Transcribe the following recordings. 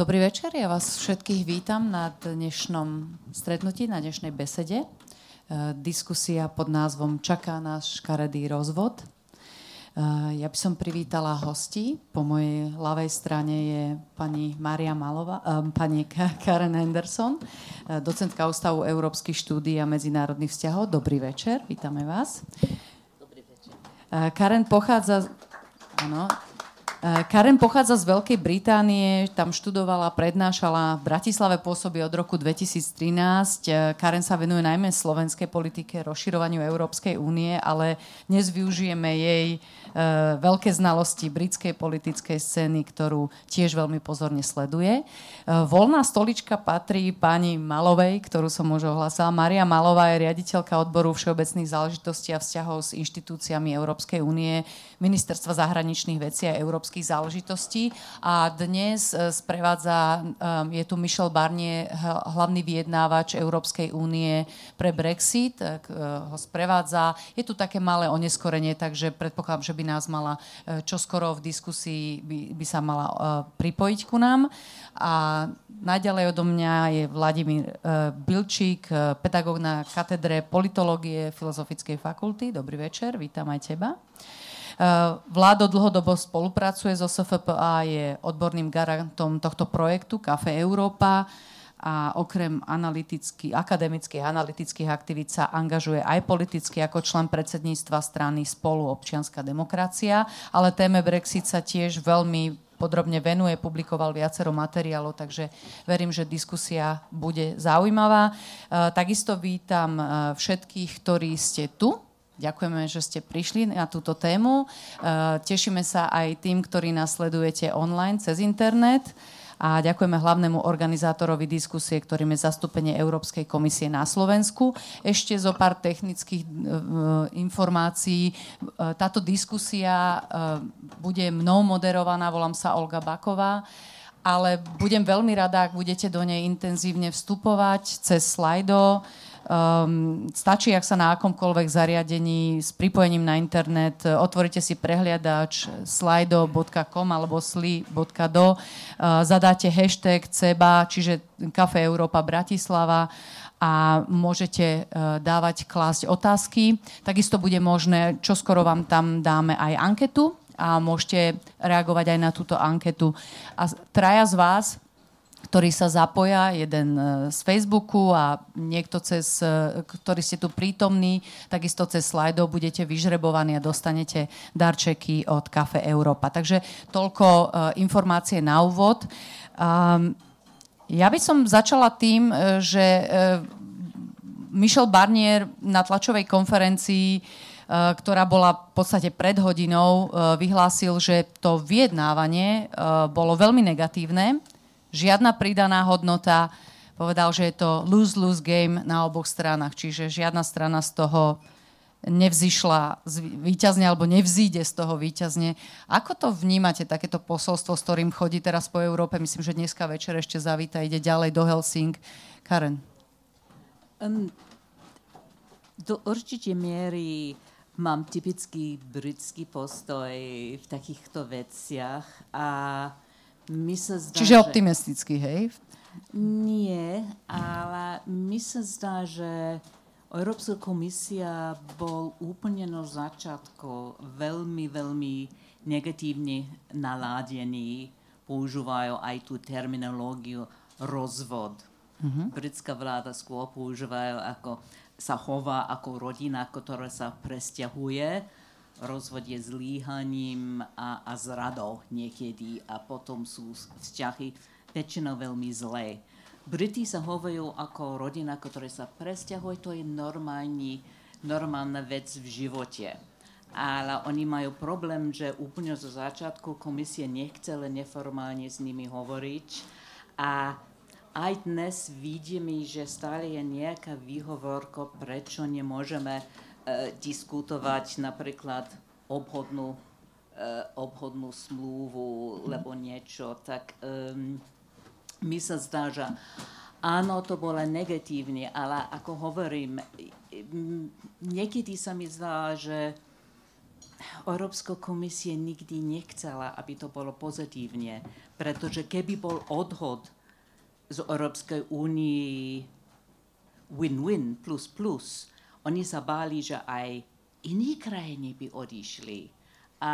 Dobrý večer, ja vás všetkých vítam na dnešnom stretnutí, na dnešnej besede. E, diskusia pod názvom Čaká náš škaredý rozvod. E, ja by som privítala hosti. Po mojej ľavej strane je pani Maria Malova, e, pani Karen Henderson, docentka Ústavu európskych štúdí a medzinárodných vzťahov. Dobrý večer, vítame vás. Dobrý večer. Karen pochádza... Áno, Karen pochádza z Veľkej Británie, tam študovala, prednášala, v Bratislave pôsobí od roku 2013. Eh, Karen sa venuje najmä slovenskej politike, rozširovaniu Európskej únie, ale dnes využijeme jej veľké znalosti britskej politickej scény, ktorú tiež veľmi pozorne sleduje. Uh, voľná stolička patrí pani Malovej, ktorú som už ohlasila. Maria Malová je riaditeľka odboru všeobecných záležitostí a vzťahov s inštitúciami Európskej únie, Ministerstva zahraničných vecí a európskych záležitostí a dnes e, sprevádza, je tu Michel Barnier, hlavný vyjednávač Európskej únie pre Brexit, ho sprevádza. Je tu také malé oneskorenie, takže predpokladám, že by nás mala čoskoro v diskusii by, by sa mala pripojiť ku nám. A najďalej odo mňa je Vladimír Bilčík, pedagóg na katedre politológie Filozofickej fakulty. Dobrý večer, vítam aj teba. Vládo dlhodobo spolupracuje so SFPA, je odborným garantom tohto projektu Kafe Európa a okrem analytických, akademických analytických aktivít sa angažuje aj politicky ako člen predsedníctva strany Spolu občianská demokracia, ale téme Brexit sa tiež veľmi podrobne venuje, publikoval viacero materiálov, takže verím, že diskusia bude zaujímavá. Eh, takisto vítam eh, všetkých, ktorí ste tu Ďakujeme, že ste prišli na túto tému. E, tešíme sa aj tým, ktorí nasledujete online cez internet a ďakujeme hlavnému organizátorovi diskusie, ktorým je zastúpenie Európskej komisie na Slovensku. Ešte zo pár technických e, informácií. E, táto diskusia bude mnou moderovaná, volám sa Olga Baková ale budem veľmi rada, ak budete do nej intenzívne vstupovať cez slajdo. Um, stačí, ak sa na akomkoľvek zariadení s pripojením na internet otvoríte si prehliadač slido.com alebo sli.do, uh, zadáte hashtag CEBA, čiže Kafe Európa Bratislava a môžete uh, dávať, klásť otázky. Takisto bude možné, čoskoro vám tam dáme aj anketu a môžete reagovať aj na túto anketu. A traja z vás ktorí sa zapoja, jeden e, z Facebooku a niekto cez, e, ktorý ste tu prítomní, takisto cez slajdov budete vyžrebovaní a dostanete darčeky od Cafe Európa. Takže toľko e, informácie na úvod. Ja by som začala tým, že Michel Barnier na tlačovej konferencii ktorá bola v podstate pred hodinou, vyhlásil, že to vyjednávanie bolo veľmi negatívne žiadna pridaná hodnota. Povedal, že je to lose-lose game na oboch stranách, čiže žiadna strana z toho nevzýšla výťazne alebo nevzíde z toho výťazne. Ako to vnímate, takéto posolstvo, s ktorým chodí teraz po Európe? Myslím, že dneska večer ešte zavíta, ide ďalej do Helsing. Karen. Um, do určite miery mám typický britský postoj v takýchto veciach a mi sa zdá, Čiže optimistický, hej? Nie, ale mi sa zdá, že Európska komisia bol úplne na začiatku veľmi, veľmi negatívne naládený. Používajú aj tú terminológiu rozvod. Uh-huh. Britská vláda skôr používajú ako sa chová ako rodina, ktorá sa presťahuje rozvod je zlíhaním a, a zradou niekedy a potom sú vzťahy väčšinou veľmi zlé. Briti sa hovajú ako rodina, ktorá sa presťahuje, to je normálny, normálna vec v živote. Ale oni majú problém, že úplne zo začiatku komisie nechcela neformálne s nimi hovoriť a aj dnes vidíme, že stále je nejaká výhovorka, prečo nemôžeme E, diskutovať napríklad obchodnú, e, obchodnú smlúvu lebo niečo, tak um, mi sa zdá, že áno, to bolo negatívne, ale ako hovorím, niekedy sa mi zdá, že Európska komisie nikdy nechcela, aby to bolo pozitívne, pretože keby bol odhod z Európskej únii win-win plus plus, oni sa báli, že aj iní krajiny by odišli. A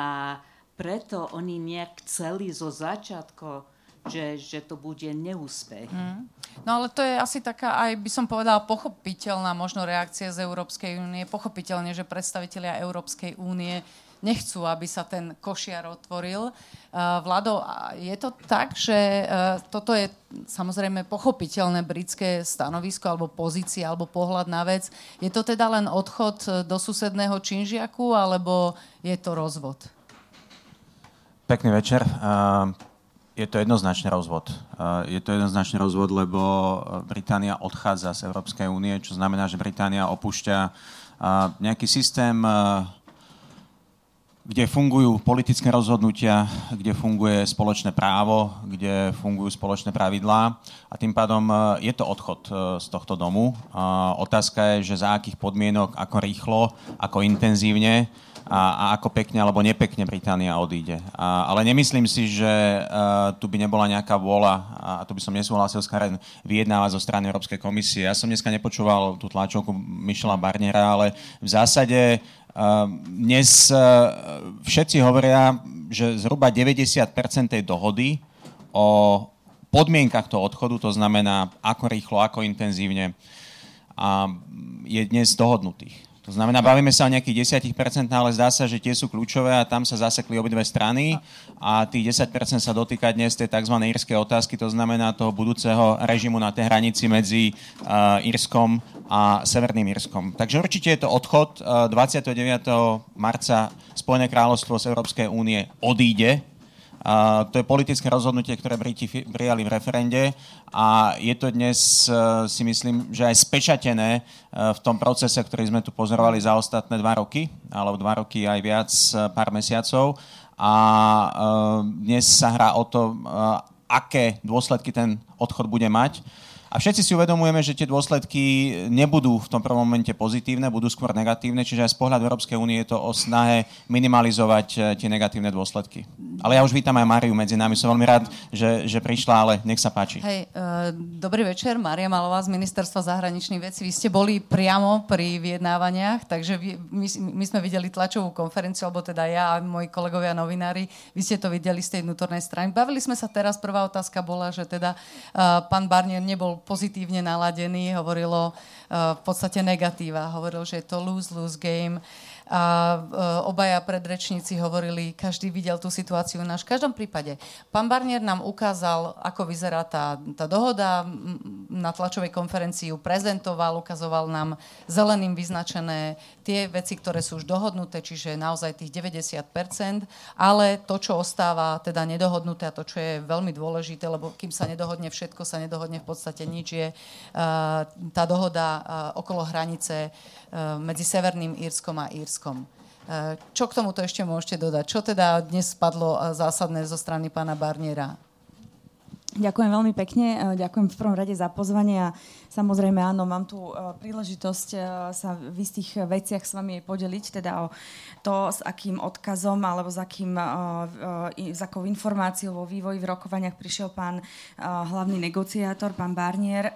preto oni nejak chceli zo začiatku že, že to bude neúspech. Mm. No ale to je asi taká aj, by som povedala, pochopiteľná možno reakcia z Európskej únie. Pochopiteľne, že predstavitelia Európskej únie nechcú, aby sa ten košiar otvoril. Uh, Vlado, je to tak, že uh, toto je samozrejme pochopiteľné britské stanovisko alebo pozícia alebo pohľad na vec. Je to teda len odchod uh, do susedného Činžiaku alebo je to rozvod? Pekný večer. Je to jednoznačný rozvod. Je to jednoznačný rozvod, lebo Británia odchádza z Európskej únie, čo znamená, že Británia opúšťa nejaký systém, kde fungujú politické rozhodnutia, kde funguje spoločné právo, kde fungujú spoločné pravidlá a tým pádom je to odchod z tohto domu. Otázka je, že za akých podmienok, ako rýchlo, ako intenzívne a, a ako pekne alebo nepekne Británia odíde. A, ale nemyslím si, že uh, tu by nebola nejaká vôľa, a tu by som nesúhlasil s Karen, vyjednávať zo strany Európskej komisie. Ja som dneska nepočúval tú tlačovku Michela Barniera, ale v zásade dnes uh, všetci hovoria, že zhruba 90% tej dohody o podmienkach toho odchodu, to znamená ako rýchlo, ako intenzívne, a je dnes dohodnutých. To znamená, bavíme sa o nejakých 10%, ale zdá sa, že tie sú kľúčové a tam sa zasekli obidve strany a tých 10% sa dotýka dnes tej tzv. írskej otázky, to znamená toho budúceho režimu na tej hranici medzi uh, Írskom a Severným Írskom. Takže určite je to odchod. Uh, 29. marca Spojené kráľovstvo z Európskej únie odíde to je politické rozhodnutie, ktoré Briti prijali v referende a je to dnes, e, si myslím, že aj spečatené e, v tom procese, ktorý sme tu pozorovali za ostatné dva roky, alebo dva roky aj viac, e, pár mesiacov. A dnes sa hrá o to, aké dôsledky ten odchod bude mať. A všetci si uvedomujeme, že tie dôsledky nebudú v tom prvom momente pozitívne, budú skôr negatívne, čiže aj z pohľadu Európskej únie je to o snahe minimalizovať eh, tie negatívne dôsledky. Ale ja už vítam aj Máriu medzi nami, som veľmi rád, že, že prišla, ale nech sa páči. Hej, uh, dobrý večer, Mária Malová z Ministerstva zahraničných vecí. Vy ste boli priamo pri vyjednávaniach, takže vy, my, my sme videli tlačovú konferenciu, alebo teda ja a moji kolegovia novinári, vy ste to videli z tej vnútornej strany. Bavili sme sa teraz, prvá otázka bola, že teda uh, pán Barnier nebol pozitívne naladený, hovorilo uh, v podstate negatíva, hovoril, že je to lose-lose game a uh, obaja predrečníci hovorili, každý videl tú situáciu náš. V každom prípade, pán Barnier nám ukázal, ako vyzerá tá, tá dohoda, na tlačovej konferencii ju prezentoval, ukazoval nám zeleným vyznačené tie veci, ktoré sú už dohodnuté, čiže naozaj tých 90%, ale to, čo ostáva teda nedohodnuté a to, čo je veľmi dôležité, lebo kým sa nedohodne všetko, sa nedohodne v podstate nič, je uh, tá dohoda uh, okolo hranice medzi Severným Írskom a Írskom. Čo k tomuto ešte môžete dodať? Čo teda dnes spadlo zásadné zo strany pána Barniera? Ďakujem veľmi pekne. Ďakujem v prvom rade za pozvanie a Samozrejme, áno, mám tu uh, príležitosť uh, sa v istých veciach s vami podeliť, teda o to, s akým odkazom alebo s, akým, uh, s akou informáciou vo vývoji v rokovaniach prišiel pán hlavný negociátor, pán Barnier.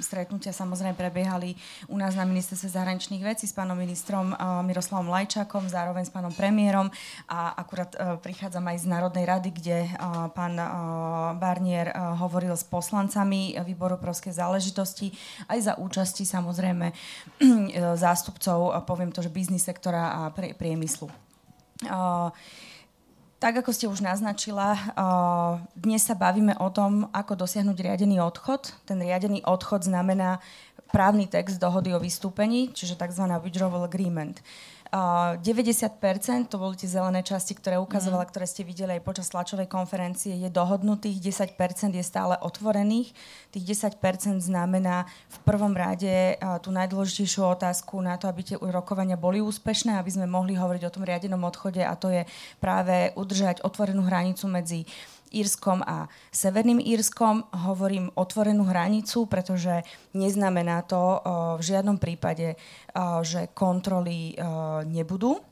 Stretnutia samozrejme prebiehali u nás na ministerstve zahraničných vecí s pánom ministrom Miroslavom Lajčákom, zároveň s pánom premiérom a akurát prichádzam aj z Národnej rady, kde pán Barnier hovoril s poslancami výboru provskej záležitosti účasti, aj za účasti samozrejme zástupcov, poviem to, že biznis sektora a priemyslu. Tak ako ste už naznačila, dnes sa bavíme o tom, ako dosiahnuť riadený odchod. Ten riadený odchod znamená právny text dohody o vystúpení, čiže tzv. withdrawal agreement. Uh, 90%, to boli tie zelené časti, ktoré ukazovala, mm. ktoré ste videli aj počas tlačovej konferencie, je dohodnutých, 10% je stále otvorených. Tých 10% znamená v prvom rade tú najdôležitejšiu otázku na to, aby tie rokovania boli úspešné, aby sme mohli hovoriť o tom riadenom odchode a to je práve udržať otvorenú hranicu medzi uh, Írskom a Severným Írskom. Hovorím otvorenú hranicu, pretože neznamená to v žiadnom prípade, že kontroly nebudú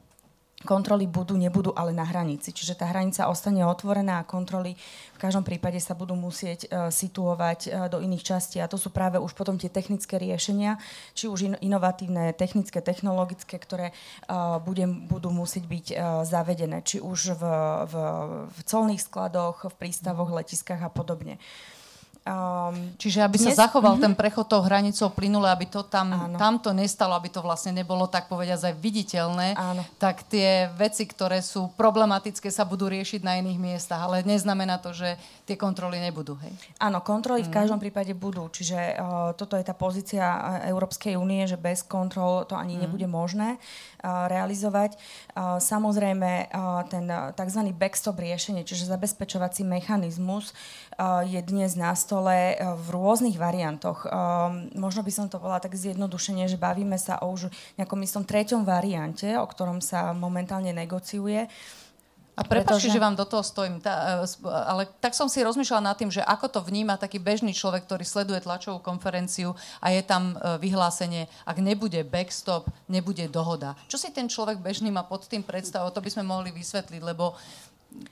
kontroly budú, nebudú ale na hranici. Čiže tá hranica ostane otvorená a kontroly v každom prípade sa budú musieť uh, situovať uh, do iných častí a to sú práve už potom tie technické riešenia, či už in- inovatívne, technické, technologické, ktoré uh, budem, budú musieť byť uh, zavedené, či už v, v, v colných skladoch, v prístavoch, letiskách a podobne. Um, Čiže aby dnes... sa zachoval mm-hmm. ten prechod tou hranicou plynule, aby to tam, tam to nestalo, aby to vlastne nebolo tak povediať aj viditeľné, Áno. tak tie veci, ktoré sú problematické, sa budú riešiť na iných miestach. Ale neznamená to, že tie kontroly nebudú. Hej? Áno, kontroly mm. v mhm. každom prípade budú. Čiže uh, toto je tá pozícia Európskej únie, že bez kontrol to ani mm. nebude možné uh, realizovať. Samozrejme, ten tzv. backstop riešenie, čiže zabezpečovací mechanizmus, je dnes na stole eh, v rôznych variantoch. Možno by som to bola tak zjednodušenie, že bavíme sa o už nejakom istom treťom variante, o ktorom sa momentálne negociuje. A prepáčte, pretože... že vám do toho stojím, tá, eh, ale tak som si rozmýšľala nad tým, že ako to vníma taký bežný človek, ktorý sleduje tlačovú konferenciu a je tam eh, vyhlásenie, ak nebude backstop, nebude dohoda. Čo si ten človek bežný má pod tým predstavou, to by sme mohli vysvetliť, lebo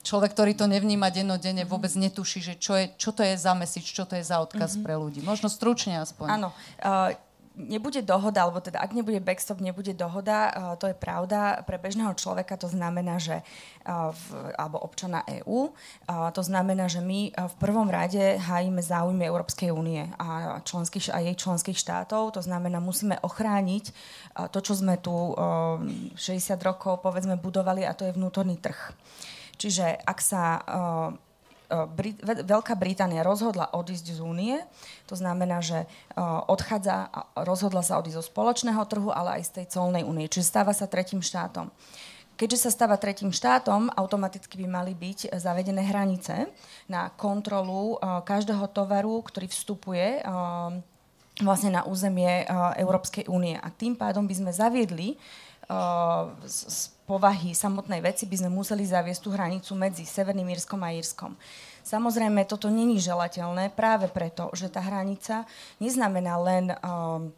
človek, ktorý to nevníma dennodenne, vôbec netuší, že čo, je, čo to je za mesič, čo to je za odkaz mm-hmm. pre ľudí. Možno stručne aspoň. Áno. Uh, nebude dohoda, alebo teda ak nebude backstop, nebude dohoda, uh, to je pravda. Pre bežného človeka to znamená, že uh, v, alebo občana EÚ, uh, to znamená, že my v prvom rade hájime záujmy Európskej únie a, členských, a jej členských štátov. To znamená, musíme ochrániť to, čo sme tu uh, 60 rokov povedzme budovali a to je vnútorný trh. Čiže ak sa Brit- Veľká Británia rozhodla odísť z únie, to znamená, že uh, odchádza, rozhodla sa odísť zo spoločného trhu, ale aj z tej colnej únie, čiže stáva sa tretím štátom. Keďže sa stáva tretím štátom, automaticky by mali byť zavedené hranice na kontrolu uh, každého tovaru, ktorý vstupuje vlastne na územie Európskej únie. A tým pádom by sme zaviedli z, povahy samotnej veci by sme museli zaviesť tú hranicu medzi Severným Írskom a Írskom. Samozrejme, toto není želateľné práve preto, že tá hranica neznamená len um,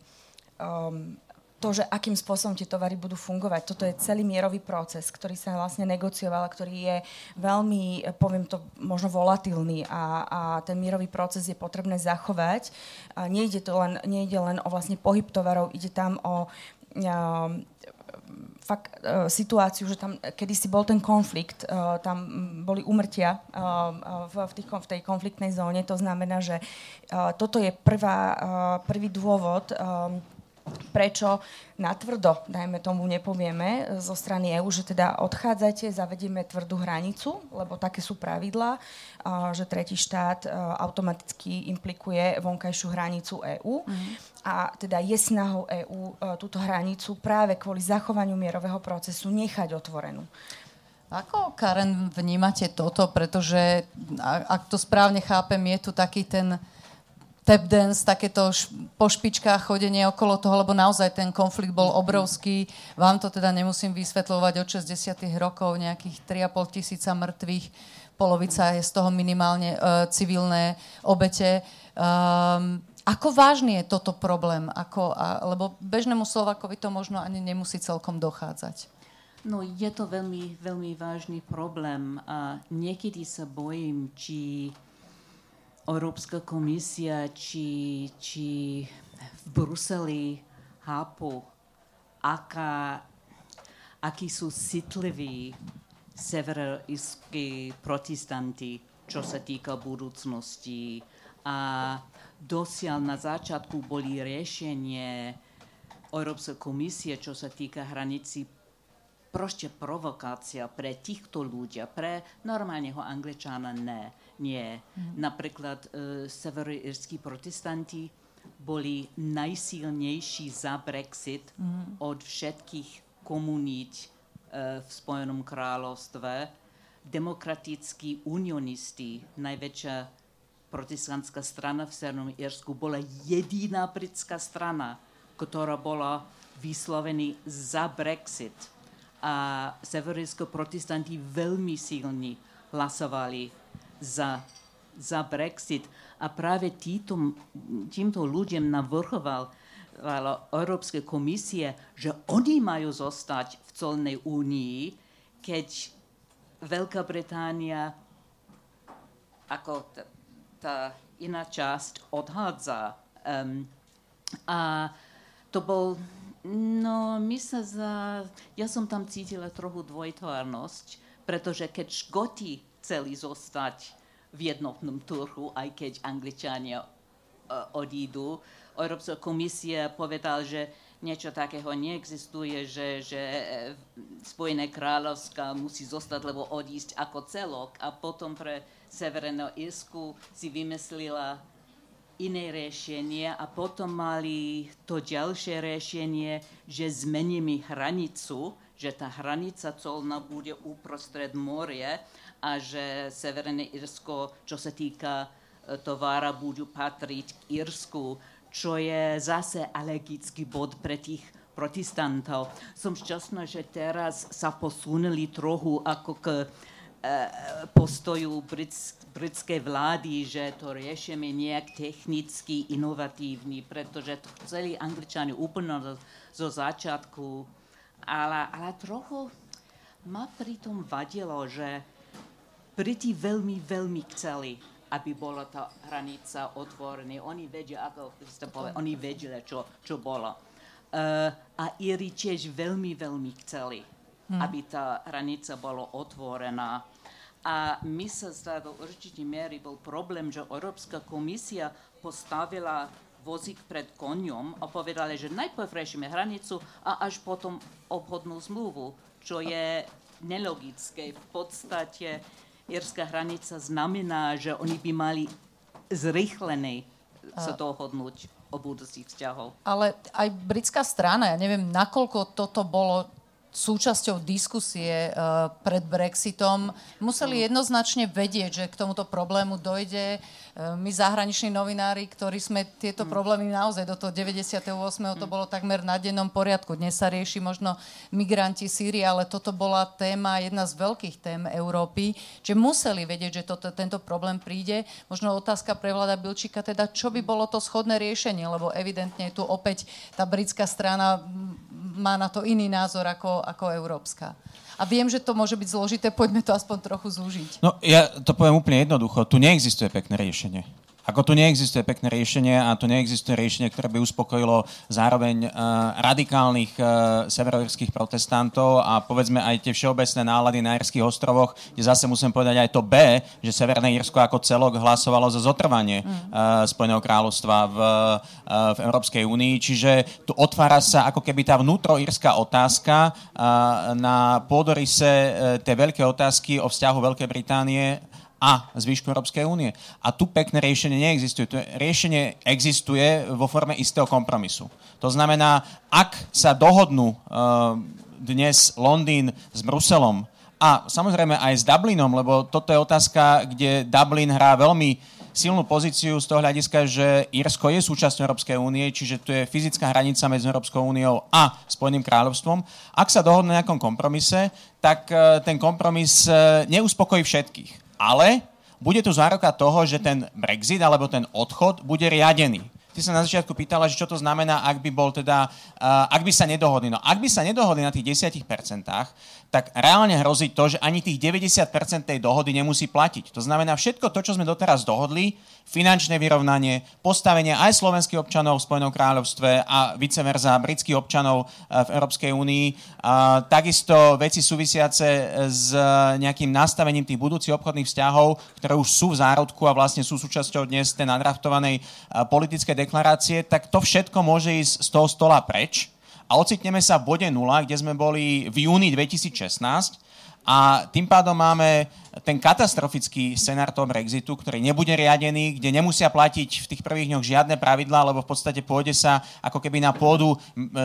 um, to, že akým spôsobom tie tovary budú fungovať. Toto je celý mierový proces, ktorý sa vlastne negocioval, ktorý je veľmi, poviem to, možno volatilný a, a ten mierový proces je potrebné zachovať. A nejde, to len, nejde len o vlastne pohyb tovarov, ide tam o um, fakt uh, situáciu, že tam kedysi bol ten konflikt, uh, tam boli umrtia uh, v, tých, v tej konfliktnej zóne. To znamená, že toto je prvá, prvý dôvod, prečo natvrdo, dajme tomu, nepovieme zo strany EÚ, že teda odchádzate, zavedieme tvrdú hranicu, lebo také sú pravidlá, že tretí štát automaticky implikuje vonkajšiu hranicu EÚ. Mm-hmm a teda je snahou EÚ túto hranicu práve kvôli zachovaniu mierového procesu nechať otvorenú. Ako, Karen, vnímate toto? Pretože, ak to správne chápem, je tu taký ten tap dance, takéto po špičkách chodenie okolo toho, lebo naozaj ten konflikt bol obrovský. Vám to teda nemusím vysvetľovať od 60. rokov, nejakých 3,5 tisíca mŕtvych, polovica je z toho minimálne uh, civilné obete. Um, ako vážny je toto problém? Ako, a, lebo bežnému Slovakovi to možno ani nemusí celkom dochádzať. No je to veľmi, veľmi vážny problém a niekedy sa bojím, či Európska komisia, či, či v Bruseli chápu, aká, akí sú citliví severoirskí protestanti, čo sa týka budúcnosti. A dosiaľ na začiatku boli riešenie Európskej komisie, čo sa týka hranici proste provokácia pre týchto ľudia, pre normálneho angličana ne, nie. Mm. Napríklad e, severoirskí protestanti boli najsilnejší za Brexit mm. od všetkých komunít e, v Spojenom kráľovstve. Demokratickí unionisti, najväčšia protestantská strana v Severnom Irsku bola jediná britská strana, ktorá bola vyslovený za Brexit. A severirsko protestanti veľmi silní hlasovali za, za Brexit. A práve týto, týmto ľuďom navrhoval Európske komisie, že oni majú zostať v colnej únii, keď Veľká Británia ako tá iná časť odhádza. Um, a to bol, no my sa za, ja som tam cítila trochu dvojtvárnosť, pretože keď Škoti chceli zostať v jednotnom trhu, aj keď Angličania uh, odídu, Európska komisia povedala, že niečo takého neexistuje, že, že e, Spojené kráľovská musí zostať, lebo odísť ako celok. A potom pre Severného Irsku si vymyslila iné riešenie a potom mali to ďalšie riešenie, že zmeníme hranicu, že tá hranica colná bude uprostred morie a že Severné Irsko, čo sa týka e, továra, budú patriť k Irsku čo je zase alergický bod pre tých protestantov. Som šťastná, že teraz sa posunuli trochu ako k e, postoju britskej vlády, že to riešime nejak technicky inovatívny, pretože to chceli Angličani úplne zo začiatku, ale, ale trochu ma pritom vadilo, že Briti veľmi, veľmi chceli aby bola tá hranica otvorená. Oni vedia, ako ste povedali, oni vedeli, čo, čo bolo. Uh, a Iri tiež veľmi, veľmi chceli, hmm. aby tá hranica bola otvorená. A my sa zdá, do určitej miery bol problém, že Európska komisia postavila vozík pred koňom a povedali, že najprv riešime hranicu a až potom obchodnú zmluvu, čo je nelogické. V podstate írska hranica znamená, že oni by mali zrychlené sa dohodnúť o budúcich vzťahov. Ale aj britská strana, ja neviem, nakoľko toto bolo súčasťou diskusie uh, pred Brexitom, museli mm. jednoznačne vedieť, že k tomuto problému dojde. Uh, my zahraniční novinári, ktorí sme tieto mm. problémy naozaj do toho 98. to mm. bolo takmer na dennom poriadku. Dnes sa rieši možno migranti Sýrie, ale toto bola téma, jedna z veľkých tém Európy, že museli vedieť, že toto, tento problém príde. Možno otázka pre vláda Bilčíka, teda čo by bolo to schodné riešenie, lebo evidentne tu opäť tá britská strana má na to iný názor ako, ako európska. A viem, že to môže byť zložité, poďme to aspoň trochu zúžiť. No ja to poviem úplne jednoducho. Tu neexistuje pekné riešenie. Ako tu neexistuje pekné riešenie a tu neexistuje riešenie, ktoré by uspokojilo zároveň uh, radikálnych uh, severoirských protestantov a povedzme aj tie všeobecné nálady na Irských ostrovoch, kde zase musím povedať aj to B, že Severné Irsko ako celok hlasovalo za zotrvanie mm. uh, Spojeného kráľovstva v, uh, v Európskej únii. Čiže tu otvára sa ako keby tá vnútroírska otázka uh, na pôdorise uh, tej veľké otázky o vzťahu Veľkej Británie a zvyšku Európskej únie. A tu pekné riešenie neexistuje. To riešenie existuje vo forme istého kompromisu. To znamená, ak sa dohodnú uh, dnes Londýn s Bruselom a samozrejme aj s Dublinom, lebo toto je otázka, kde Dublin hrá veľmi silnú pozíciu z toho hľadiska, že Írsko je súčasťou Európskej únie, čiže tu je fyzická hranica medzi Európskou úniou a Spojeným kráľovstvom. Ak sa dohodne na nejakom kompromise, tak uh, ten kompromis uh, neuspokojí všetkých ale bude tu zároka toho, že ten Brexit alebo ten odchod bude riadený. Ty sa na začiatku pýtala, že čo to znamená, ak by bol teda, uh, ak by sa nedohodli. No ak by sa nedohodli na tých 10%, tak reálne hrozí to, že ani tých 90% tej dohody nemusí platiť. To znamená, všetko to, čo sme doteraz dohodli, finančné vyrovnanie, postavenie aj slovenských občanov v Spojenom kráľovstve a vice versa britských občanov eh, v Európskej únii, takisto veci súvisiace s nejakým nastavením tých budúcich obchodných vzťahov, ktoré už sú v zárodku a vlastne sú súčasťou dnes tej nadraftovanej eh, politickej deklarácie, tak to všetko môže ísť z toho stola preč a ocitneme sa v bode 0, kde sme boli v júni 2016 a tým pádom máme ten katastrofický scenár toho Brexitu, ktorý nebude riadený, kde nemusia platiť v tých prvých dňoch žiadne pravidlá, lebo v podstate pôjde sa ako keby na pôdu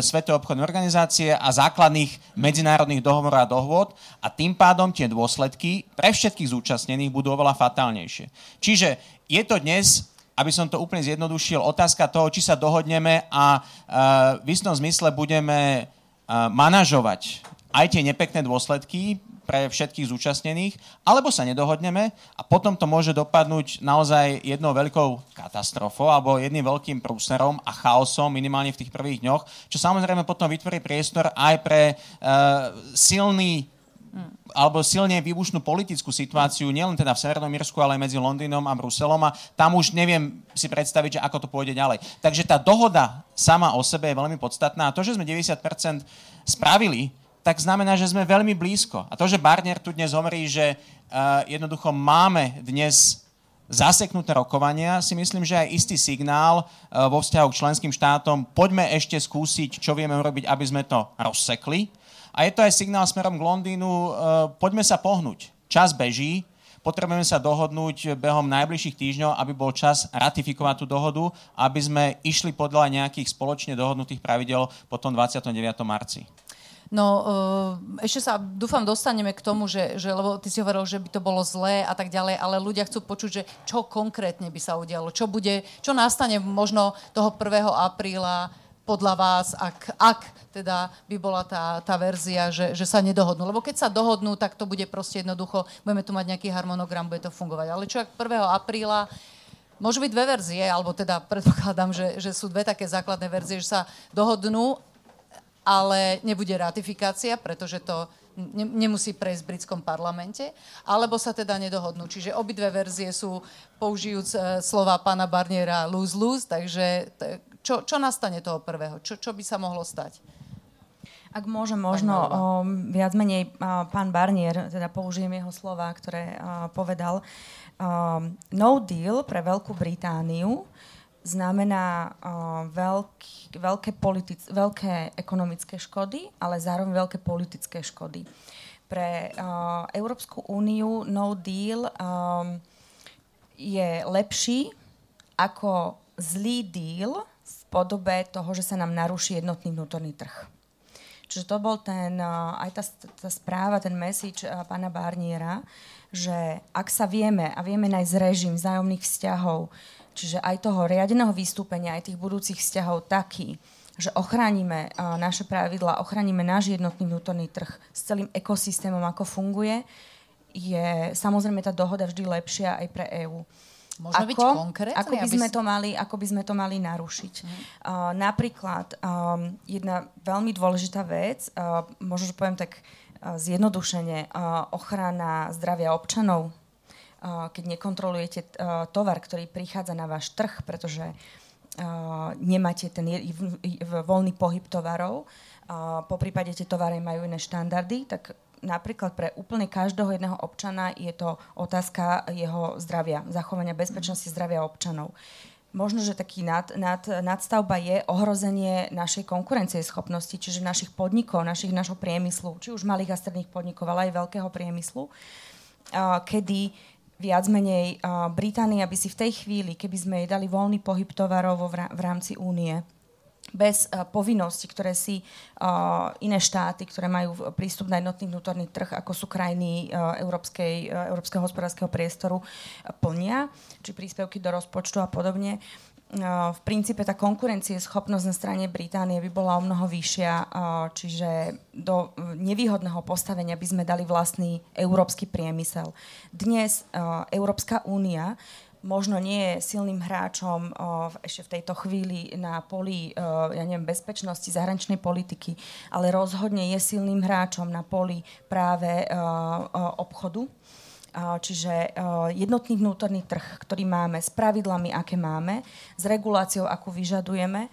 Svetovej obchodnej organizácie a základných medzinárodných dohovorov a dohôd a tým pádom tie dôsledky pre všetkých zúčastnených budú oveľa fatálnejšie. Čiže je to dnes aby som to úplne zjednodušil, otázka toho, či sa dohodneme a uh, v istom zmysle budeme uh, manažovať aj tie nepekné dôsledky pre všetkých zúčastnených, alebo sa nedohodneme a potom to môže dopadnúť naozaj jednou veľkou katastrofou alebo jedným veľkým prúserom a chaosom minimálne v tých prvých dňoch, čo samozrejme potom vytvorí priestor aj pre uh, silný alebo silne výbušnú politickú situáciu, nielen teda v Severnom Írsku, ale aj medzi Londýnom a Bruselom a tam už neviem si predstaviť, že ako to pôjde ďalej. Takže tá dohoda sama o sebe je veľmi podstatná a to, že sme 90% spravili, tak znamená, že sme veľmi blízko. A to, že Barnier tu dnes hovorí, že uh, jednoducho máme dnes zaseknuté rokovania, si myslím, že aj istý signál uh, vo vzťahu k členským štátom, poďme ešte skúsiť, čo vieme urobiť, aby sme to rozsekli. A je to aj signál smerom k Londýnu, uh, poďme sa pohnúť. Čas beží, potrebujeme sa dohodnúť behom najbližších týždňov, aby bol čas ratifikovať tú dohodu, aby sme išli podľa nejakých spoločne dohodnutých pravidel potom 29. marci. No, eh, ešte sa, dúfam, dostaneme k tomu, že, že, lebo ty si hovoril, že by to bolo zlé a tak ďalej, ale ľudia chcú počuť, že čo konkrétne by sa udialo, čo bude, čo nastane možno toho 1. apríla podľa vás, ak, ak teda by bola tá, tá verzia, že, že sa nedohodnú. Lebo keď sa dohodnú, tak to bude proste jednoducho, budeme tu mať nejaký harmonogram, bude to fungovať. Ale čo ak 1. apríla Môžu byť dve verzie, alebo teda predpokladám, že, že sú dve také základné verzie, že sa dohodnú ale nebude ratifikácia, pretože to ne, nemusí prejsť v britskom parlamente, alebo sa teda nedohodnú. Čiže obidve verzie sú, použijúc uh, slova pána Barniera, lose-lose, takže čo, čo nastane toho prvého? Čo, čo by sa mohlo stať? Ak môže možno um, viac menej uh, pán Barnier, teda použijem jeho slova, ktoré uh, povedal, um, no deal pre Veľkú Britániu znamená veľký, veľké, politic, veľké ekonomické škody, ale zároveň veľké politické škody. Pre Európsku úniu no deal je lepší ako zlý deal podobe toho, že sa nám naruší jednotný vnútorný trh. Čiže to bol ten, uh, aj tá, tá správa, ten message uh, pána Barniera, že ak sa vieme a vieme nájsť režim vzájomných vzťahov, čiže aj toho riadeného vystúpenia, aj tých budúcich vzťahov taký, že ochránime uh, naše pravidla, ochránime náš jednotný vnútorný trh s celým ekosystémom, ako funguje, je samozrejme tá dohoda vždy lepšia aj pre EÚ. Možno ako, byť konkrétne? Ako by, sme to mali, ako by sme to mali narušiť. Mm. Uh, napríklad um, jedna veľmi dôležitá vec, uh, možno, že poviem tak uh, zjednodušene, uh, ochrana zdravia občanov keď nekontrolujete tovar, ktorý prichádza na váš trh, pretože nemáte ten voľný pohyb tovarov, po prípade tie tovary majú iné štandardy, tak napríklad pre úplne každého jedného občana je to otázka jeho zdravia, zachovania bezpečnosti zdravia občanov. Možno, že taký nad, nad, nadstavba je ohrozenie našej konkurencie schopnosti, čiže našich podnikov, našich, našho priemyslu, či už malých a stredných podnikov, ale aj veľkého priemyslu, kedy viac menej Británia by si v tej chvíli, keby sme jej dali voľný pohyb tovarov v rámci únie, bez uh, povinností, ktoré si uh, iné štáty, ktoré majú prístup na jednotný vnútorný trh, ako sú krajiny uh, Európskej, Európskeho hospodárskeho priestoru, plnia, či príspevky do rozpočtu a podobne, v princípe tá schopnosť na strane Británie by bola o mnoho vyššia, čiže do nevýhodného postavenia by sme dali vlastný európsky priemysel. Dnes Európska únia možno nie je silným hráčom ešte v tejto chvíli na poli ja neviem, bezpečnosti, zahraničnej politiky, ale rozhodne je silným hráčom na poli práve obchodu Čiže jednotný vnútorný trh, ktorý máme, s pravidlami, aké máme, s reguláciou, akú vyžadujeme,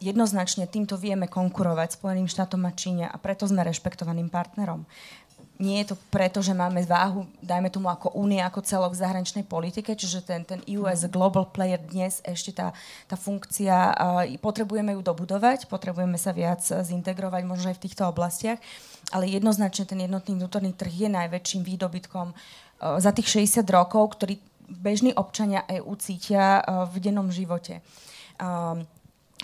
jednoznačne týmto vieme konkurovať Spojeným štátom a Číne a preto sme rešpektovaným partnerom. Nie je to preto, že máme váhu, dajme tomu ako únie, ako celok v zahraničnej politike, čiže ten, ten EU as a global player dnes ešte tá, tá funkcia, uh, potrebujeme ju dobudovať, potrebujeme sa viac zintegrovať možno aj v týchto oblastiach, ale jednoznačne ten jednotný vnútorný trh je najväčším výdobytkom uh, za tých 60 rokov, ktorý bežní občania EÚ cítia uh, v dennom živote. Um,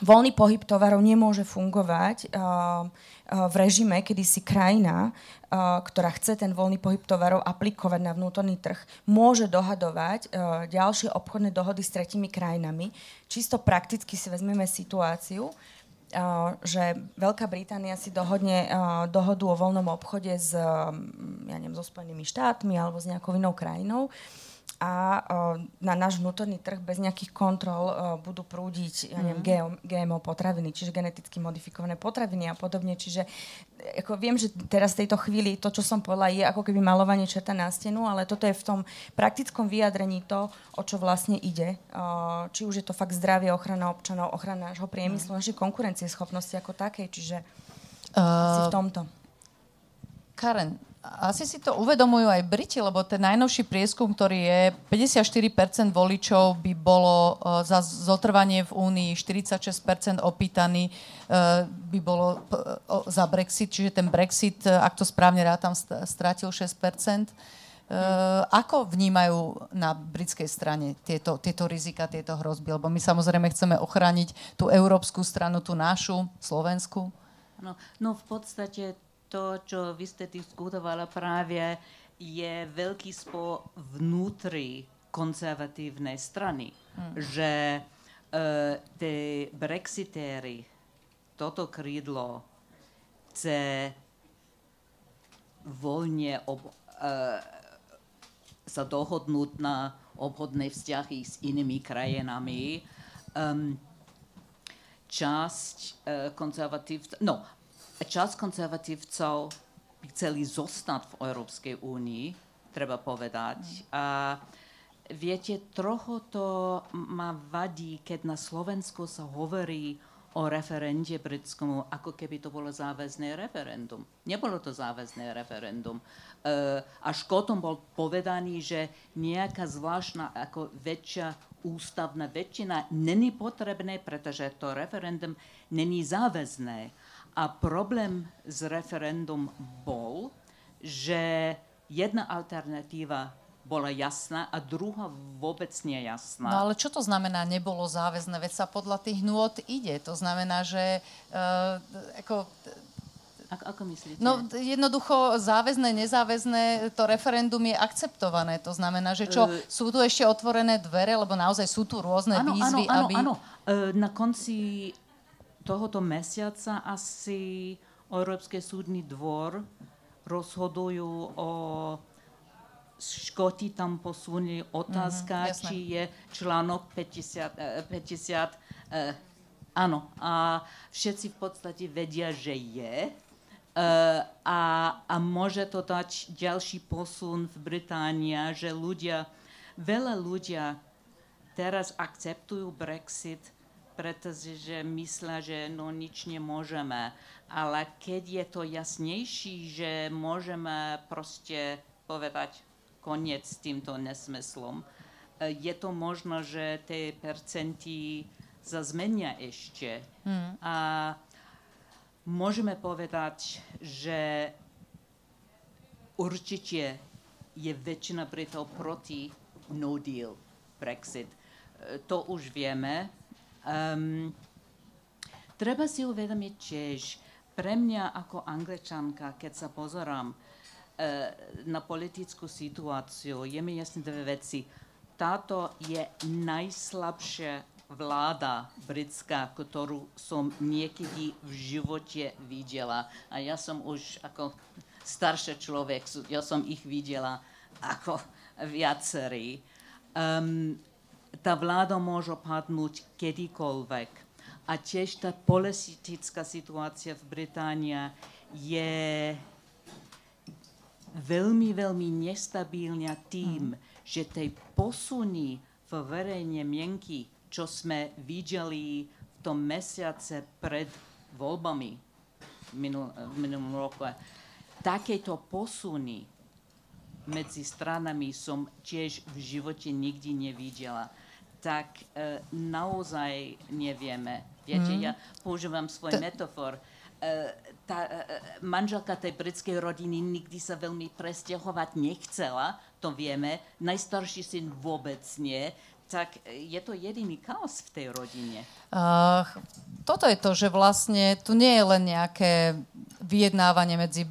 voľný pohyb tovarov nemôže fungovať uh, uh, v režime, kedy si krajina, uh, ktorá chce ten voľný pohyb tovarov aplikovať na vnútorný trh, môže dohadovať ďalšie obchodné dohody s tretimi krajinami. Čisto prakticky si vezmeme situáciu, že Veľká Británia si dohodne dohodu o voľnom obchode s, ja neviem, so Spojenými štátmi alebo s nejakou inou krajinou a na náš vnútorný trh bez nejakých kontrol budú prúdiť ja neviem, mm. GMO potraviny, čiže geneticky modifikované potraviny a podobne. Čiže ako viem, že teraz v tejto chvíli to, čo som povedala, je ako keby malovanie čerta na stenu, ale toto je v tom praktickom vyjadrení to, o čo vlastne ide. Či už je to fakt zdravie, ochrana občanov, ochrana nášho priemyslu, mm. našej konkurencieschopnosti ako takej, čiže uh, asi v tomto. Karen, asi si to uvedomujú aj Briti, lebo ten najnovší prieskum, ktorý je 54% voličov by bolo uh, za zotrvanie v Únii, 46% opýtaní uh, by bolo za Brexit, čiže ten Brexit, uh, ak to správne rátam, strátil 6%. Uh, ako vnímajú na britskej strane tieto, tieto rizika, tieto hrozby? Lebo my samozrejme chceme ochrániť tú európsku stranu, tú našu, Slovensku. No, no v podstate to, čo vy ste diskutovala práve, je veľký spor vnútri konzervatívnej strany. Hmm. Že uh, tie brexitéry, toto krídlo chce voľne ob, uh, sa dohodnúť na obchodné vzťahy s inými krajinami. Um, časť uh, konzervatívcov, no, časť konzervatívcov by chceli zostať v Európskej únii, treba povedať. Mm. A viete, trochu to ma vadí, keď na Slovensku sa hovorí o referende britskému, ako keby to bolo záväzné referendum. Nebolo to záväzné referendum. Uh, až potom bol povedaný, že nejaká zvláštna, ako väčšia ústavná väčšina není potrebné, pretože to referendum není záväzné. A problém s referendum bol, že jedna alternatíva bola jasná a druhá vôbec nie jasná. No ale čo to znamená, nebolo záväzné? Veď sa podľa tých nôd ide. To znamená, že uh, ako, ako, ako myslíte? No jednoducho záväzné, nezáväzné, to referendum je akceptované. To znamená, že čo, uh, sú tu ešte otvorené dvere, lebo naozaj sú tu rôzne áno, výzvy, áno, aby... Áno, uh, na konci tohoto mesiaca asi Európsky súdny dvor rozhodujú o Škoti tam posunuli otázka, mm-hmm, či je článok 50, 50 eh, áno, a všetci v podstate vedia, že je. Uh, a, a môže to dať ďalší posun v Británii, že ľudia, veľa ľudia teraz akceptujú Brexit, pretože myslia, že no nič nemôžeme. Ale keď je to jasnejší, že môžeme proste povedať koniec s týmto nesmyslom, e, je to možno, že tie percenty sa zmenia ešte. Hmm. A môžeme povedať, že určite je väčšina Britov proti no deal Brexit. E, to už vieme, Um, treba si uvedomiť tiež, pre mňa ako angličanka, keď sa pozerám uh, na politickú situáciu, je mi jasné dve veci. Táto je najslabšia vláda britská, ktorú som niekedy v živote videla. A ja som už ako starší človek, ja som ich videla ako viacerí. Um, tá vláda môže padnúť kedykoľvek. A tiež tá politická situácia v Británii je veľmi, veľmi nestabilná tým, mm. že tej posuny v verejne mienky, čo sme videli v tom mesiace pred voľbami minul, v minulom roku, takéto posuny medzi stranami som tiež v živote nikdy nevidela tak uh, naozaj nevieme. Viete, mm. ja používam svoj T- metafor. Uh, tá, uh, manželka tej britskej rodiny nikdy sa veľmi presťahovať nechcela, to vieme. Najstarší syn vôbec nie. Tak je to jediný chaos v tej rodine. Uh, toto je to, že vlastne tu nie je len nejaké vyjednávanie medzi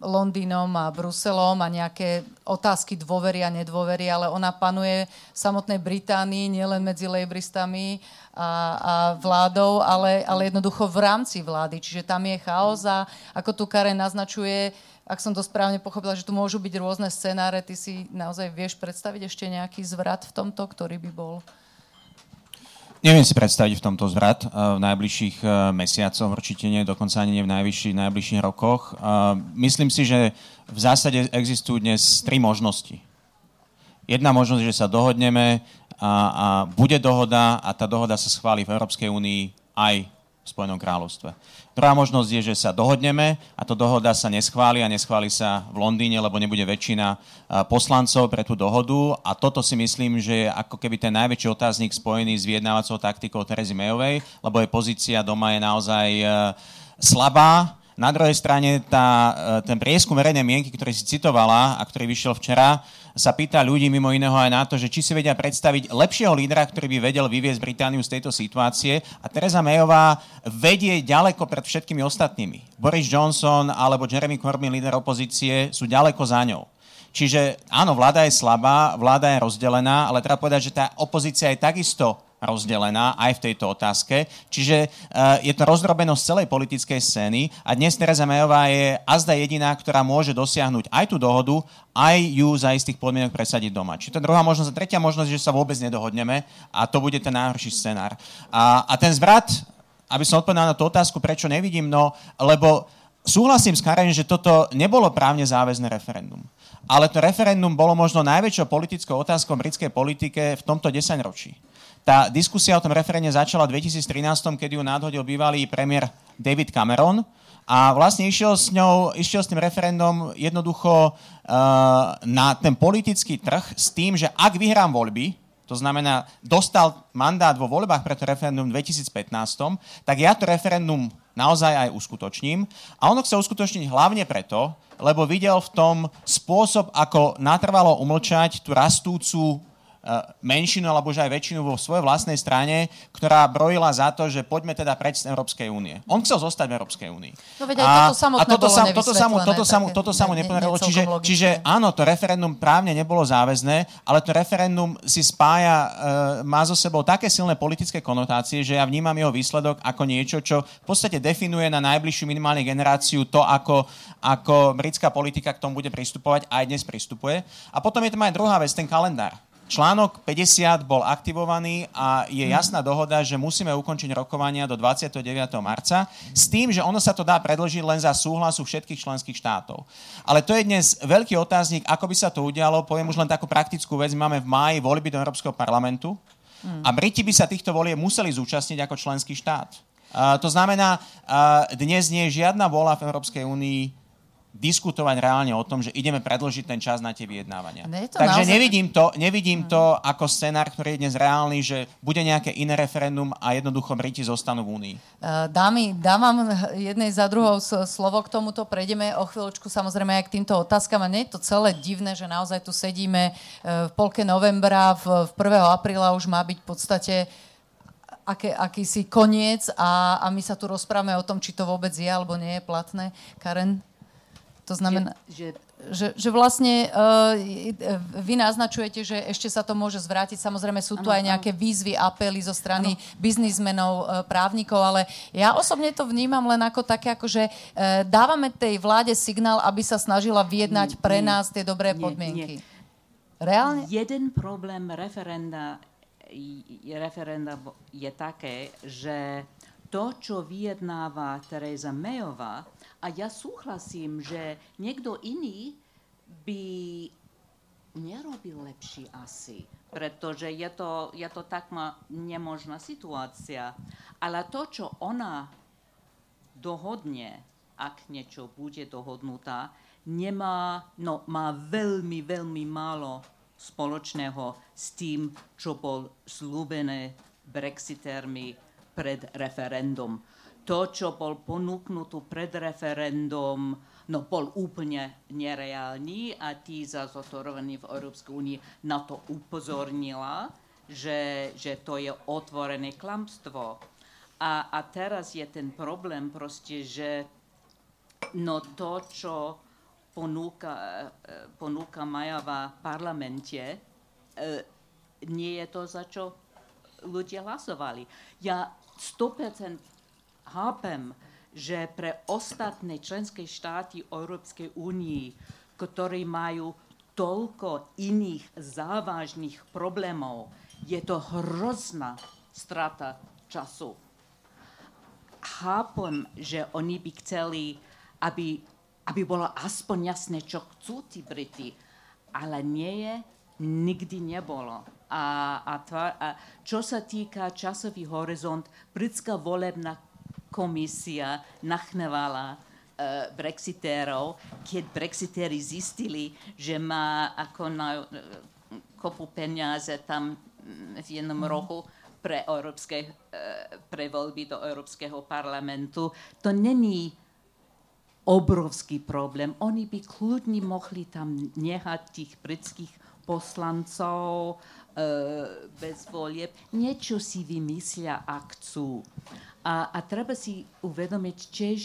Londýnom a Bruselom a nejaké otázky dôvery a nedôvery, ale ona panuje v samotnej Británii, nielen medzi lejbristami a, a vládou, ale, ale jednoducho v rámci vlády. Čiže tam je chaos a ako tu Karen naznačuje, ak som to správne pochopila, že tu môžu byť rôzne scenáre, ty si naozaj vieš predstaviť ešte nejaký zvrat v tomto, ktorý by bol? Neviem si predstaviť v tomto zvrat eh, v najbližších eh, mesiacoch, určite nie, dokonca ani nie v najbližších, najbližších rokoch. Eh, myslím si, že v zásade existujú dnes tri možnosti. Jedna možnosť, že sa dohodneme a, a bude dohoda a tá dohoda sa schváli v Európskej únii aj Spojenom kráľovstve. Druhá možnosť je, že sa dohodneme a to dohoda sa neschváli a neschváli sa v Londýne, lebo nebude väčšina poslancov pre tú dohodu a toto si myslím, že je ako keby ten najväčší otáznik spojený s vyjednávacou taktikou Terezy Mayovej, lebo jej pozícia doma je naozaj slabá, na druhej strane tá, ten prieskum verejnej mienky, ktorý si citovala a ktorý vyšiel včera, sa pýta ľudí mimo iného aj na to, že či si vedia predstaviť lepšieho lídra, ktorý by vedel vyviezť Britániu z tejto situácie. A Teresa Mayová vedie ďaleko pred všetkými ostatnými. Boris Johnson alebo Jeremy Corbyn, líder opozície, sú ďaleko za ňou. Čiže áno, vláda je slabá, vláda je rozdelená, ale treba povedať, že tá opozícia je takisto rozdelená aj v tejto otázke. Čiže uh, je to rozdrobenosť celej politickej scény a dnes Teresa Mayová je azda jediná, ktorá môže dosiahnuť aj tú dohodu, aj ju za istých podmienok presadiť doma. Čiže to druhá možnosť. A tretia možnosť, že sa vôbec nedohodneme a to bude ten najhorší scenár. A, a ten zvrat, aby som odpovedal na tú otázku, prečo nevidím, no lebo súhlasím s Karen, že toto nebolo právne záväzné referendum. Ale to referendum bolo možno najväčšou politickou otázkou britskej politike v tomto desaťročí. Tá diskusia o tom referende začala v 2013, kedy ju nadhodil bývalý premiér David Cameron a vlastne išiel s, ňou, išiel s tým referendum jednoducho uh, na ten politický trh s tým, že ak vyhrám voľby, to znamená, dostal mandát vo voľbách pre to referendum v 2015, tak ja to referendum naozaj aj uskutočním. A ono chce uskutočniť hlavne preto, lebo videl v tom spôsob, ako natrvalo umlčať tú rastúcu menšinu alebo už aj väčšinu vo svojej vlastnej strane, ktorá brojila za to, že poďme teda preč z Európskej únie. On chcel zostať v Európskej únii. No veď aj toto samotné a toto sa, toto sa mu, toto sa mu, toto sa mu nepodarilo. Čiže, čiže áno, to referendum právne nebolo záväzné, ale to referendum si spája, e, má so sebou také silné politické konotácie, že ja vnímam jeho výsledok ako niečo, čo v podstate definuje na najbližšiu minimálne generáciu to, ako, ako britská politika k tomu bude pristupovať a aj dnes pristupuje. A potom je tam aj druhá vec, ten kalendár. Článok 50 bol aktivovaný a je jasná dohoda, že musíme ukončiť rokovania do 29. marca s tým, že ono sa to dá predlžiť len za súhlasu všetkých členských štátov. Ale to je dnes veľký otáznik, ako by sa to udialo. Poviem už len takú praktickú vec. Máme v máji voľby do Európskeho parlamentu a Briti by sa týchto volieb museli zúčastniť ako členský štát. Uh, to znamená, uh, dnes nie je žiadna vola v Európskej únii diskutovať reálne o tom, že ideme predložiť ten čas na tie vyjednávania. Takže naozaj... nevidím, to, nevidím to ako scenár, ktorý je dnes reálny, že bude nejaké iné referendum a jednoducho Briti zostanú v Únii. Uh, dámy, dám vám jednej za druhou slovo k tomuto. Prejdeme o chvíľočku samozrejme aj k týmto otázkam. A nie je to celé divné, že naozaj tu sedíme uh, v polke novembra, v, v 1. apríla už má byť v podstate aké, akýsi koniec a, a my sa tu rozprávame o tom, či to vôbec je alebo nie je platné. Karen? To znamená, že, že, že vlastne uh, vy naznačujete, že ešte sa to môže zvrátiť. Samozrejme sú tu ano, aj nejaké výzvy, apely zo strany ano. biznismenov, uh, právnikov, ale ja osobne to vnímam len ako také, ako že uh, dávame tej vláde signál, aby sa snažila vyjednať pre nás tie dobré nie, podmienky. Nie. Reálne? Jeden problém referenda, referenda je také, že to, čo vyjednáva Teresa Mayová, a ja súhlasím, že niekto iný by nerobil lepší asi, pretože je to, je to takma nemožná situácia. Ale to, čo ona dohodne, ak niečo bude dohodnutá, nemá, no, má veľmi, veľmi málo spoločného s tým, čo bol slúbené brexitermi pred referendum to, čo bol ponúknutý pred referendum, no bol úplne nereálny a tí zazotorovaní v Európskej únii na to upozornila, že, že to je otvorené klamstvo. A, a teraz je ten problém proste, že no to, čo ponúka, ponúka Maja v parlamente, nie je to, za čo ľudia hlasovali. Ja 100% chápem, že pre ostatné členské štáty Európskej únii, ktorí majú toľko iných závažných problémov, je to hrozná strata času. Chápem, že oni by chceli, aby, aby bolo aspoň jasné, čo chcú tí Briti, ale nie je, nikdy nebolo. A, a, tva, a čo sa týka časový horizont, britská volebná komisia nachnevala uh, brexitérov, keď brexitéri zistili, že má ako na uh, kopu peniaze tam v jednom mm. roku pre, európske, uh, pre voľby do Európskeho parlamentu. To není obrovský problém. Oni by kľudne mohli tam nehať tých britských poslancov, E, bez volieb, niečo si vymyslia a chcú. A, a treba si uvedomiť tiež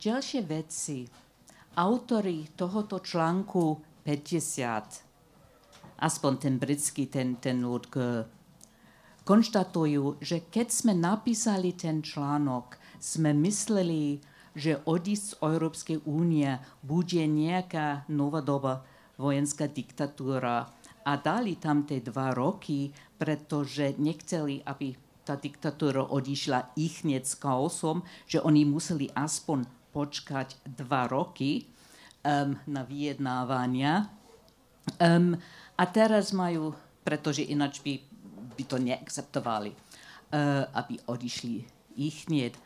ďalšie veci. Autori tohoto článku 50, aspoň ten britský, ten, ten Lord konštatujú, že keď sme napísali ten článok, sme mysleli, že odísť z Európskej únie bude nejaká nová doba vojenská diktatúra a dali tam tie dva roky, pretože nechceli, aby tá diktatúra odišla ich hneď s chaosom, že oni museli aspoň počkať dva roky um, na vyjednávania. Um, a teraz majú, pretože ináč by, by to neakceptovali, uh, aby odišli ich hneď.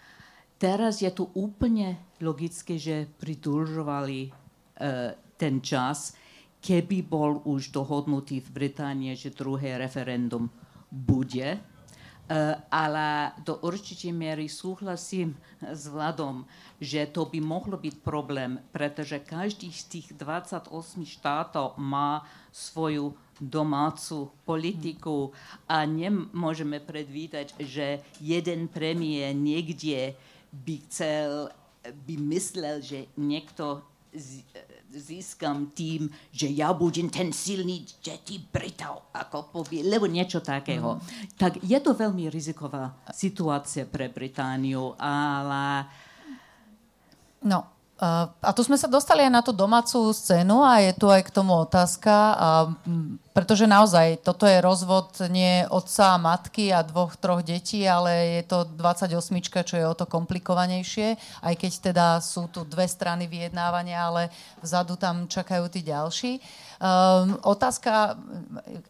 Teraz je tu úplne logické, že pridružovali uh, ten čas, keby bol už dohodnutý v Británii, že druhé referendum bude. Uh, ale do určitej miery súhlasím s Vladom, že to by mohlo byť problém, pretože každý z tých 28 štátov má svoju domácu politiku a nemôžeme predvídať, že jeden premiér niekde by chcel, by myslel, že niekto získam tým, že ja budem ten silný deti Britov, ako povie, lebo niečo takého. Mm. Tak je to veľmi riziková situácia pre Britániu, ale... No, a tu sme sa dostali aj na tú domácu scénu a je tu aj k tomu otázka, a, pretože naozaj toto je rozvod nie otca a matky a dvoch, troch detí, ale je to 28, čo je o to komplikovanejšie, aj keď teda sú tu dve strany vyjednávania, ale vzadu tam čakajú tí ďalší. Um, otázka,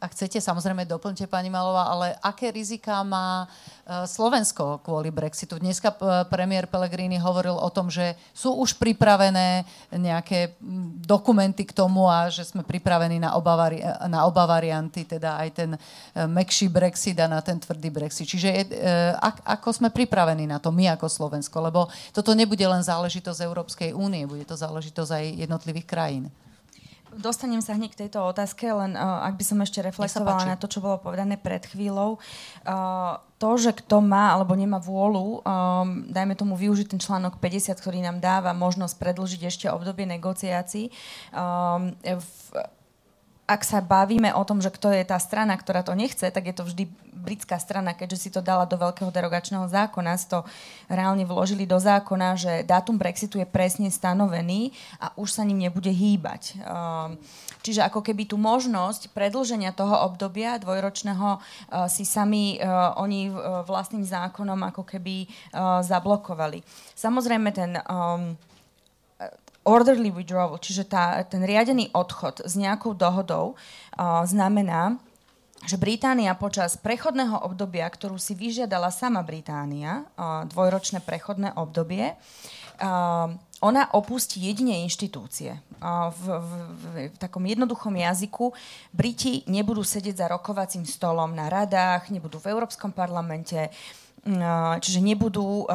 ak chcete, samozrejme doplňte pani Malová, ale aké rizika má uh, Slovensko kvôli Brexitu? Dneska uh, premiér Pellegrini hovoril o tom, že sú už pripravené nejaké dokumenty k tomu a že sme pripravení na oba, vari- na oba varianty, teda aj ten uh, mekší Brexit a na ten tvrdý Brexit. Čiže je, ak, ako sme pripravení na to my ako Slovensko? Lebo toto nebude len záležitosť Európskej únie, bude to záležitosť aj jednotlivých krajín. Dostanem sa hneď k tejto otázke, len uh, ak by som ešte reflektovala na to, čo bolo povedané pred chvíľou. Uh, to, že kto má alebo nemá vôľu, um, dajme tomu využiť ten článok 50, ktorý nám dáva možnosť predlžiť ešte obdobie negociácií, um, v, ak sa bavíme o tom, že kto je tá strana, ktorá to nechce, tak je to vždy britská strana, keďže si to dala do veľkého derogačného zákona, si to reálne vložili do zákona, že dátum Brexitu je presne stanovený a už sa ním nebude hýbať. Ehm, čiže ako keby tú možnosť predlženia toho obdobia dvojročného eh, si sami eh, oni vlastným zákonom ako keby eh, zablokovali. Samozrejme ten um, orderly withdrawal, čiže tá, ten riadený odchod s nejakou dohodou uh, znamená, že Británia počas prechodného obdobia, ktorú si vyžiadala sama Británia, uh, dvojročné prechodné obdobie, uh, ona opustí jedine inštitúcie. Uh, v, v, v, v takom jednoduchom jazyku Briti nebudú sedieť za rokovacím stolom na radách, nebudú v Európskom parlamente, čiže nebudú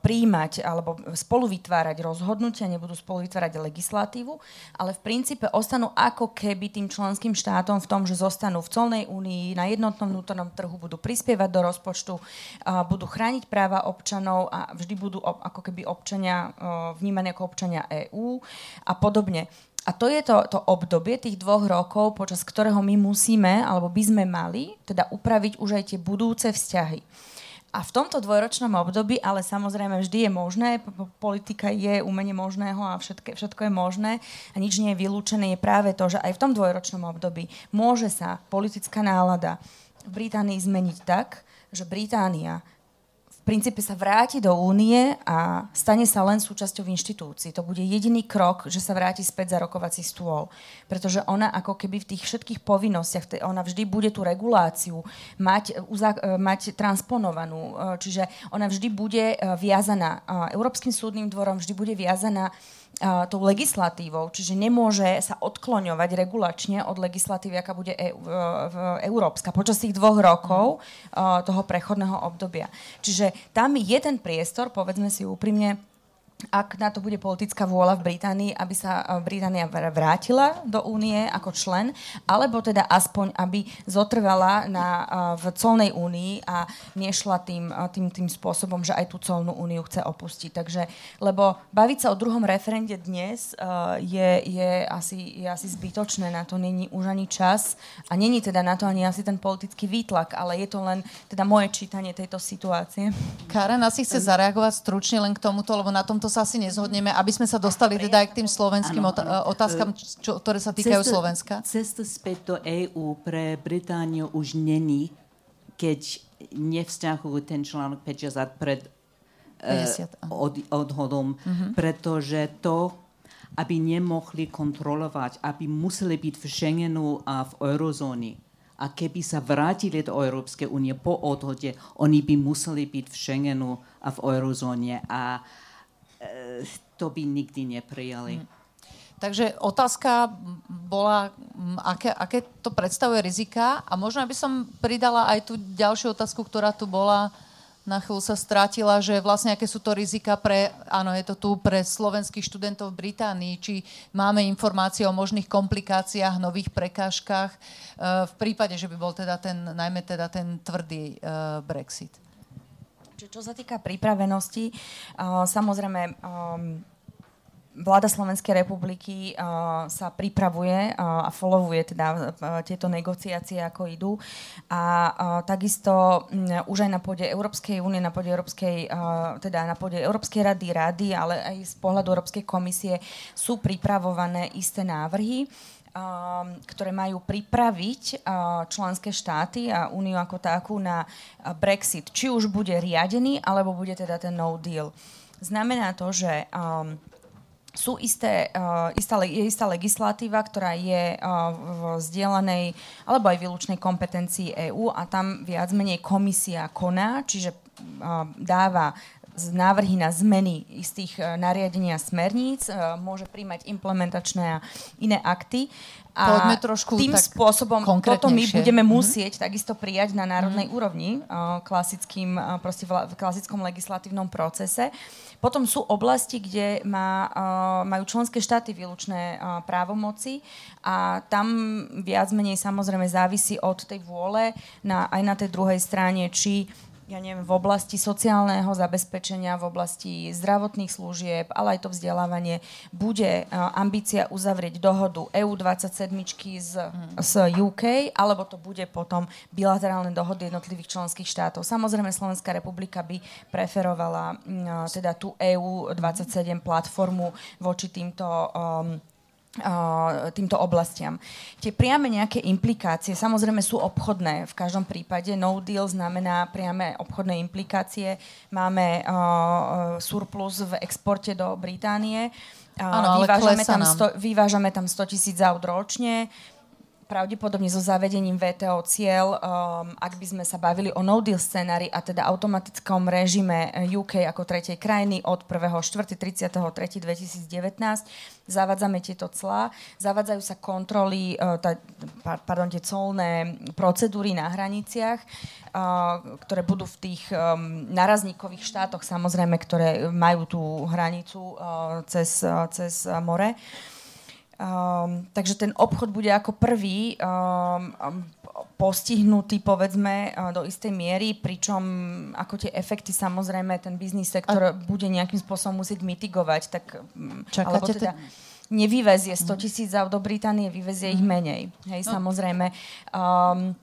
príjmať alebo spolu vytvárať rozhodnutia, nebudú spolu vytvárať legislatívu, ale v princípe ostanú ako keby tým členským štátom v tom, že zostanú v colnej únii, na jednotnom vnútornom trhu, budú prispievať do rozpočtu, budú chrániť práva občanov a vždy budú ako keby občania vnímaní ako občania EÚ a podobne. A to je to, to obdobie tých dvoch rokov, počas ktorého my musíme, alebo by sme mali, teda upraviť už aj tie budúce vzťahy. A v tomto dvojročnom období, ale samozrejme vždy je možné, politika je umenie možného a všetko, všetko je možné a nič nie je vylúčené, je práve to, že aj v tom dvojročnom období môže sa politická nálada v Británii zmeniť tak, že Británia princípe sa vráti do únie a stane sa len súčasťou inštitúcií. To bude jediný krok, že sa vráti späť za rokovací stôl. Pretože ona ako keby v tých všetkých povinnostiach, ona vždy bude tú reguláciu mať, e, mať transponovanú. E, čiže ona vždy bude e, viazaná Európskym súdnym dvorom, vždy bude viazaná tou legislatívou, čiže nemôže sa odkloňovať regulačne od legislatívy, aká bude e- v, európska počas tých dvoch rokov uh, toho prechodného obdobia. Čiže tam je ten priestor, povedzme si úprimne, ak na to bude politická vôľa v Británii, aby sa eh, Británia vrátila do únie ako člen, alebo teda aspoň, aby zotrvala na, eh, v colnej únii a nešla tým, eh, tým, tým spôsobom, že aj tú colnú úniu chce opustiť. Takže, lebo baviť sa o druhom referende dnes je, je, asi, je asi zbytočné, na to není už ani čas a není teda na to ani asi ten politický výtlak, ale je to len teda moje čítanie tejto situácie. Karen asi chce zareagovať stručne len k tomuto, lebo na tomto sa asi nezhodneme, aby sme sa dostali teda aj k tým slovenským ano, ano. otázkam, čo, ktoré sa týkajú cesta, Slovenska. Cesta späť do EÚ pre Britániu už není, keď nevzťahujú ten článok 50 pred 50, uh, od, odhodom, uh-huh. pretože to, aby nemohli kontrolovať, aby museli byť v Schengenu a v eurozóne. A keby sa vrátili do Európskej únie po odhode, oni by museli byť v Schengenu a v eurozóne. A E, to by nikdy neprijali. Hmm. Takže otázka bola, aké, aké to predstavuje rizika a možno by som pridala aj tú ďalšiu otázku, ktorá tu bola, na chvíľu sa strátila, že vlastne aké sú to rizika pre, áno, je to tu pre slovenských študentov v Británii, či máme informácie o možných komplikáciách, nových prekážkach e, v prípade, že by bol teda ten, najmä teda ten tvrdý e, Brexit. Čo sa týka pripravenosti, uh, samozrejme um, vláda Slovenskej republiky uh, sa pripravuje uh, a followuje teda tieto negociácie, ako idú. A takisto um, už aj na pôde Európskej únie, na pôde Európskej, teda na pôde Európskej rady, rady, ale aj z pohľadu Európskej komisie sú pripravované isté návrhy. Ktoré majú pripraviť uh, členské štáty a úniu ako takú na uh, Brexit. Či už bude riadený, alebo bude teda ten no deal. Znamená to, že um, sú isté, uh, istá, je istá legislatíva, ktorá je v zdieľanej alebo aj výlučnej kompetencii EÚ a tam viac menej komisia koná, čiže dáva návrhy na zmeny istých e, nariadenia smerníc, e, môže príjmať implementačné a iné akty. A Poďme trošku tým tak spôsobom toto my budeme mhm. musieť mm-hmm. takisto prijať na národnej mm-hmm. úrovni, e, klasickým, proste v klasickom legislatívnom procese. Potom sú oblasti, kde má, majú členské štáty výlučné právomoci a tam viac menej samozrejme závisí od tej vôle na, aj na tej druhej strane, či ja neviem, v oblasti sociálneho zabezpečenia, v oblasti zdravotných služieb, ale aj to vzdelávanie, bude uh, ambícia uzavrieť dohodu EU27 z, hmm. z UK, alebo to bude potom bilaterálne dohody jednotlivých členských štátov. Samozrejme, Slovenská republika by preferovala uh, teda tú EU27 platformu voči týmto um, týmto oblastiam. Tie priame nejaké implikácie, samozrejme sú obchodné v každom prípade. No deal znamená priame obchodné implikácie. Máme uh, surplus v exporte do Británie. Uh, ano, vyvážame, tam 100, vyvážame tam 100 tisíc aut ročne pravdepodobne so zavedením VTO cieľ, um, ak by sme sa bavili o no deal scenári a teda automatickom režime UK ako tretej krajiny od 1.4.33.2019, zavádzame tieto clá, zavádzajú sa kontroly, uh, tá, pardon, tie colné procedúry na hraniciach, uh, ktoré budú v tých um, narazníkových štátoch, samozrejme, ktoré majú tú hranicu uh, cez, uh, cez more. Um, takže ten obchod bude ako prvý um, postihnutý, povedzme, uh, do istej miery, pričom ako tie efekty samozrejme ten biznis sektor A... bude nejakým spôsobom musieť mitigovať. Tak, mm, Čakáte teda, nevyvezie 100 tisíc aut do Británie, vyvezie ich menej. Hej, no. samozrejme. Um,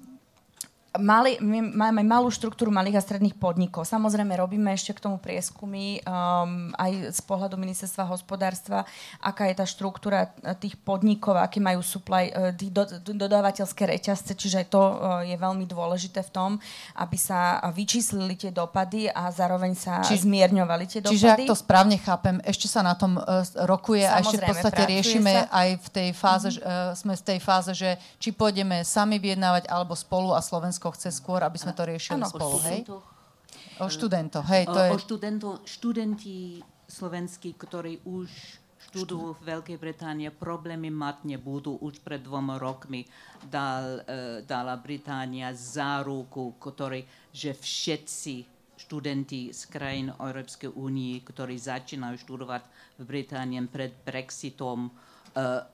mali, my máme malú štruktúru malých a stredných podnikov. Samozrejme, robíme ešte k tomu prieskumy um, aj z pohľadu ministerstva hospodárstva, aká je tá štruktúra tých podnikov, aké majú supply, uh, tých do, dodávateľské reťazce, čiže to uh, je veľmi dôležité v tom, aby sa vyčíslili tie dopady a zároveň sa Či, zmierňovali tie dopady. Čiže ak to správne chápem, ešte sa na tom uh, rokuje Samozrejme, a ešte v podstate riešime sa. aj v tej fáze, mm-hmm. uh, sme v tej fáze, že či pôjdeme sami vyjednávať alebo spolu a Slovensko Slovensko chce skôr, aby sme to riešili ano, spolu, hej? O študentoch, hej, to je... O študento, študenti slovenskí, ktorí už študujú v Veľkej Británie, problémy mať nebudú. Už pred dvoma rokmi dal, uh, dala Británia záruku, ktorý, že všetci študenti z krajín Európskej únie, ktorí začínajú študovať v Británii pred Brexitom, uh,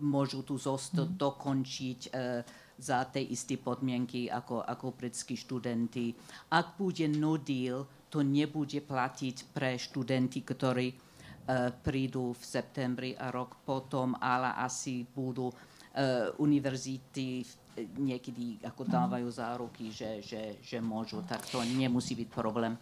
môžu tu zostať, mm. dokončiť uh, za tie isté podmienky ako, ako britskí študenti. Ak bude no deal, to nebude platiť pre študenti, ktorí uh, prídu v septembri a rok potom, ale asi budú uh, univerzity niekedy ako dávajú záruky, že, že, že môžu, tak to nemusí byť problém.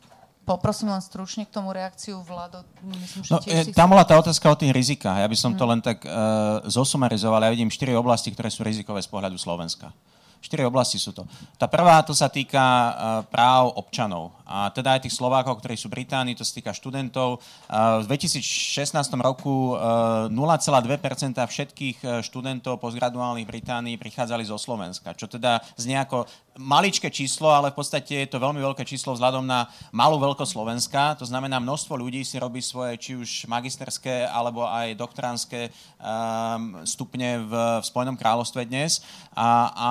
Poprosím len stručne k tomu reakciu vládu. Myslím, že no, e, tam bola tá otázka o tých rizikách. Ja by som to len tak uh, zosumarizoval. Ja vidím štyri oblasti, ktoré sú rizikové z pohľadu Slovenska. Štyri oblasti sú to. Tá prvá, to sa týka uh, práv občanov. A teda aj tých Slovákov, ktorí sú v Británii, to sa týka študentov. Uh, v 2016 roku uh, 0,2% všetkých študentov postgraduálnych Británii prichádzali zo Slovenska, čo teda znie ako maličké číslo, ale v podstate je to veľmi veľké číslo vzhľadom na malú veľkosť Slovenska. To znamená, množstvo ľudí si robí svoje či už magisterské alebo aj doktoránske um, stupne v, v Spojenom kráľovstve dnes. A, a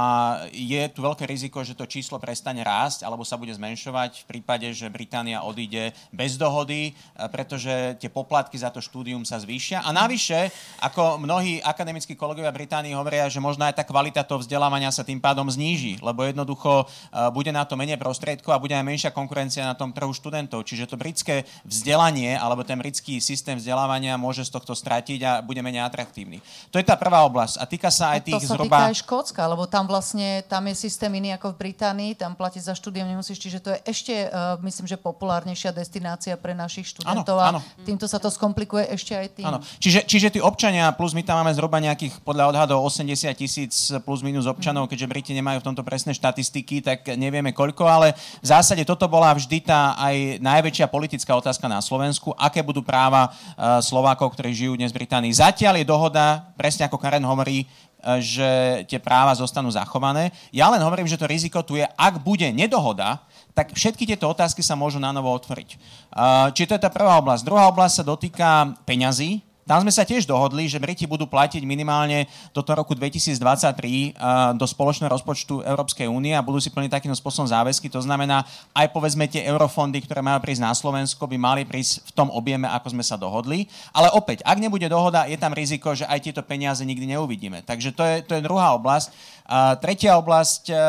je tu veľké riziko, že to číslo prestane rásť alebo sa bude zmenšovať v prípade, že Británia odíde bez dohody, e, pretože tie poplatky za to štúdium sa zvýšia. A navyše, ako mnohí akademickí kolegovia Británii hovoria, že možno aj tá kvalita toho vzdelávania sa tým pádom zníži, lebo jednoducho jednoducho e, bude na to menej prostriedkov a bude aj menšia konkurencia na tom trhu študentov. Čiže to britské vzdelanie alebo ten britský systém vzdelávania môže z tohto stratiť a bude menej atraktívny. To je tá prvá oblasť a týka sa aj tých to sa zhruba... týka aj Škótska, lebo tam vlastne tam je systém iný ako v Británii, tam platiť za štúdium nemusíš, čiže to je ešte, uh, myslím, že populárnejšia destinácia pre našich študentov ano, a ano. týmto sa to skomplikuje ešte aj tým. Áno. Čiže, čiže tí občania, plus my tam máme zhruba nejakých podľa odhadov 80 tisíc plus minus občanov, keďže Briti nemajú v tomto presné štatistiky, štatistiky, tak nevieme koľko, ale v zásade toto bola vždy tá aj najväčšia politická otázka na Slovensku, aké budú práva uh, Slovákov, ktorí žijú dnes v Británii. Zatiaľ je dohoda, presne ako Karen hovorí, uh, že tie práva zostanú zachované. Ja len hovorím, že to riziko tu je, ak bude nedohoda, tak všetky tieto otázky sa môžu na novo otvoriť. Uh, čiže to je tá prvá oblasť. Druhá oblasť sa dotýka peňazí, tam sme sa tiež dohodli, že Briti budú platiť minimálne do toho roku 2023 do spoločného rozpočtu Európskej únie a budú si plniť takýmto spôsobom záväzky. To znamená, aj povedzme tie eurofondy, ktoré majú prísť na Slovensko, by mali prísť v tom objeme, ako sme sa dohodli. Ale opäť, ak nebude dohoda, je tam riziko, že aj tieto peniaze nikdy neuvidíme. Takže to je, to je druhá oblasť. A tretia oblasť e, e,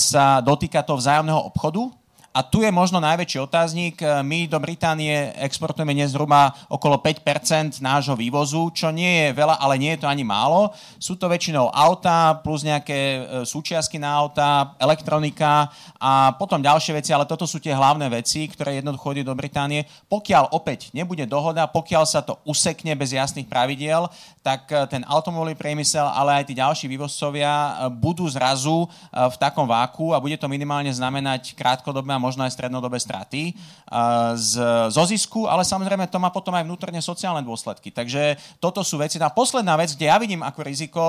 sa dotýka toho vzájomného obchodu a tu je možno najväčší otáznik. My do Británie exportujeme dnes zhruba okolo 5% nášho vývozu, čo nie je veľa, ale nie je to ani málo. Sú to väčšinou auta plus nejaké e, súčiastky na auta, elektronika a potom ďalšie veci, ale toto sú tie hlavné veci, ktoré jednoducho chodí do Británie. Pokiaľ opäť nebude dohoda, pokiaľ sa to usekne bez jasných pravidiel, tak e, ten automobilový priemysel, ale aj tí ďalší vývozcovia e, budú zrazu v takom váku a bude to minimálne znamenať krátkodobé a možno aj strednodobé straty z, zo zisku, ale samozrejme to má potom aj vnútorne sociálne dôsledky. Takže toto sú veci. A posledná vec, kde ja vidím ako riziko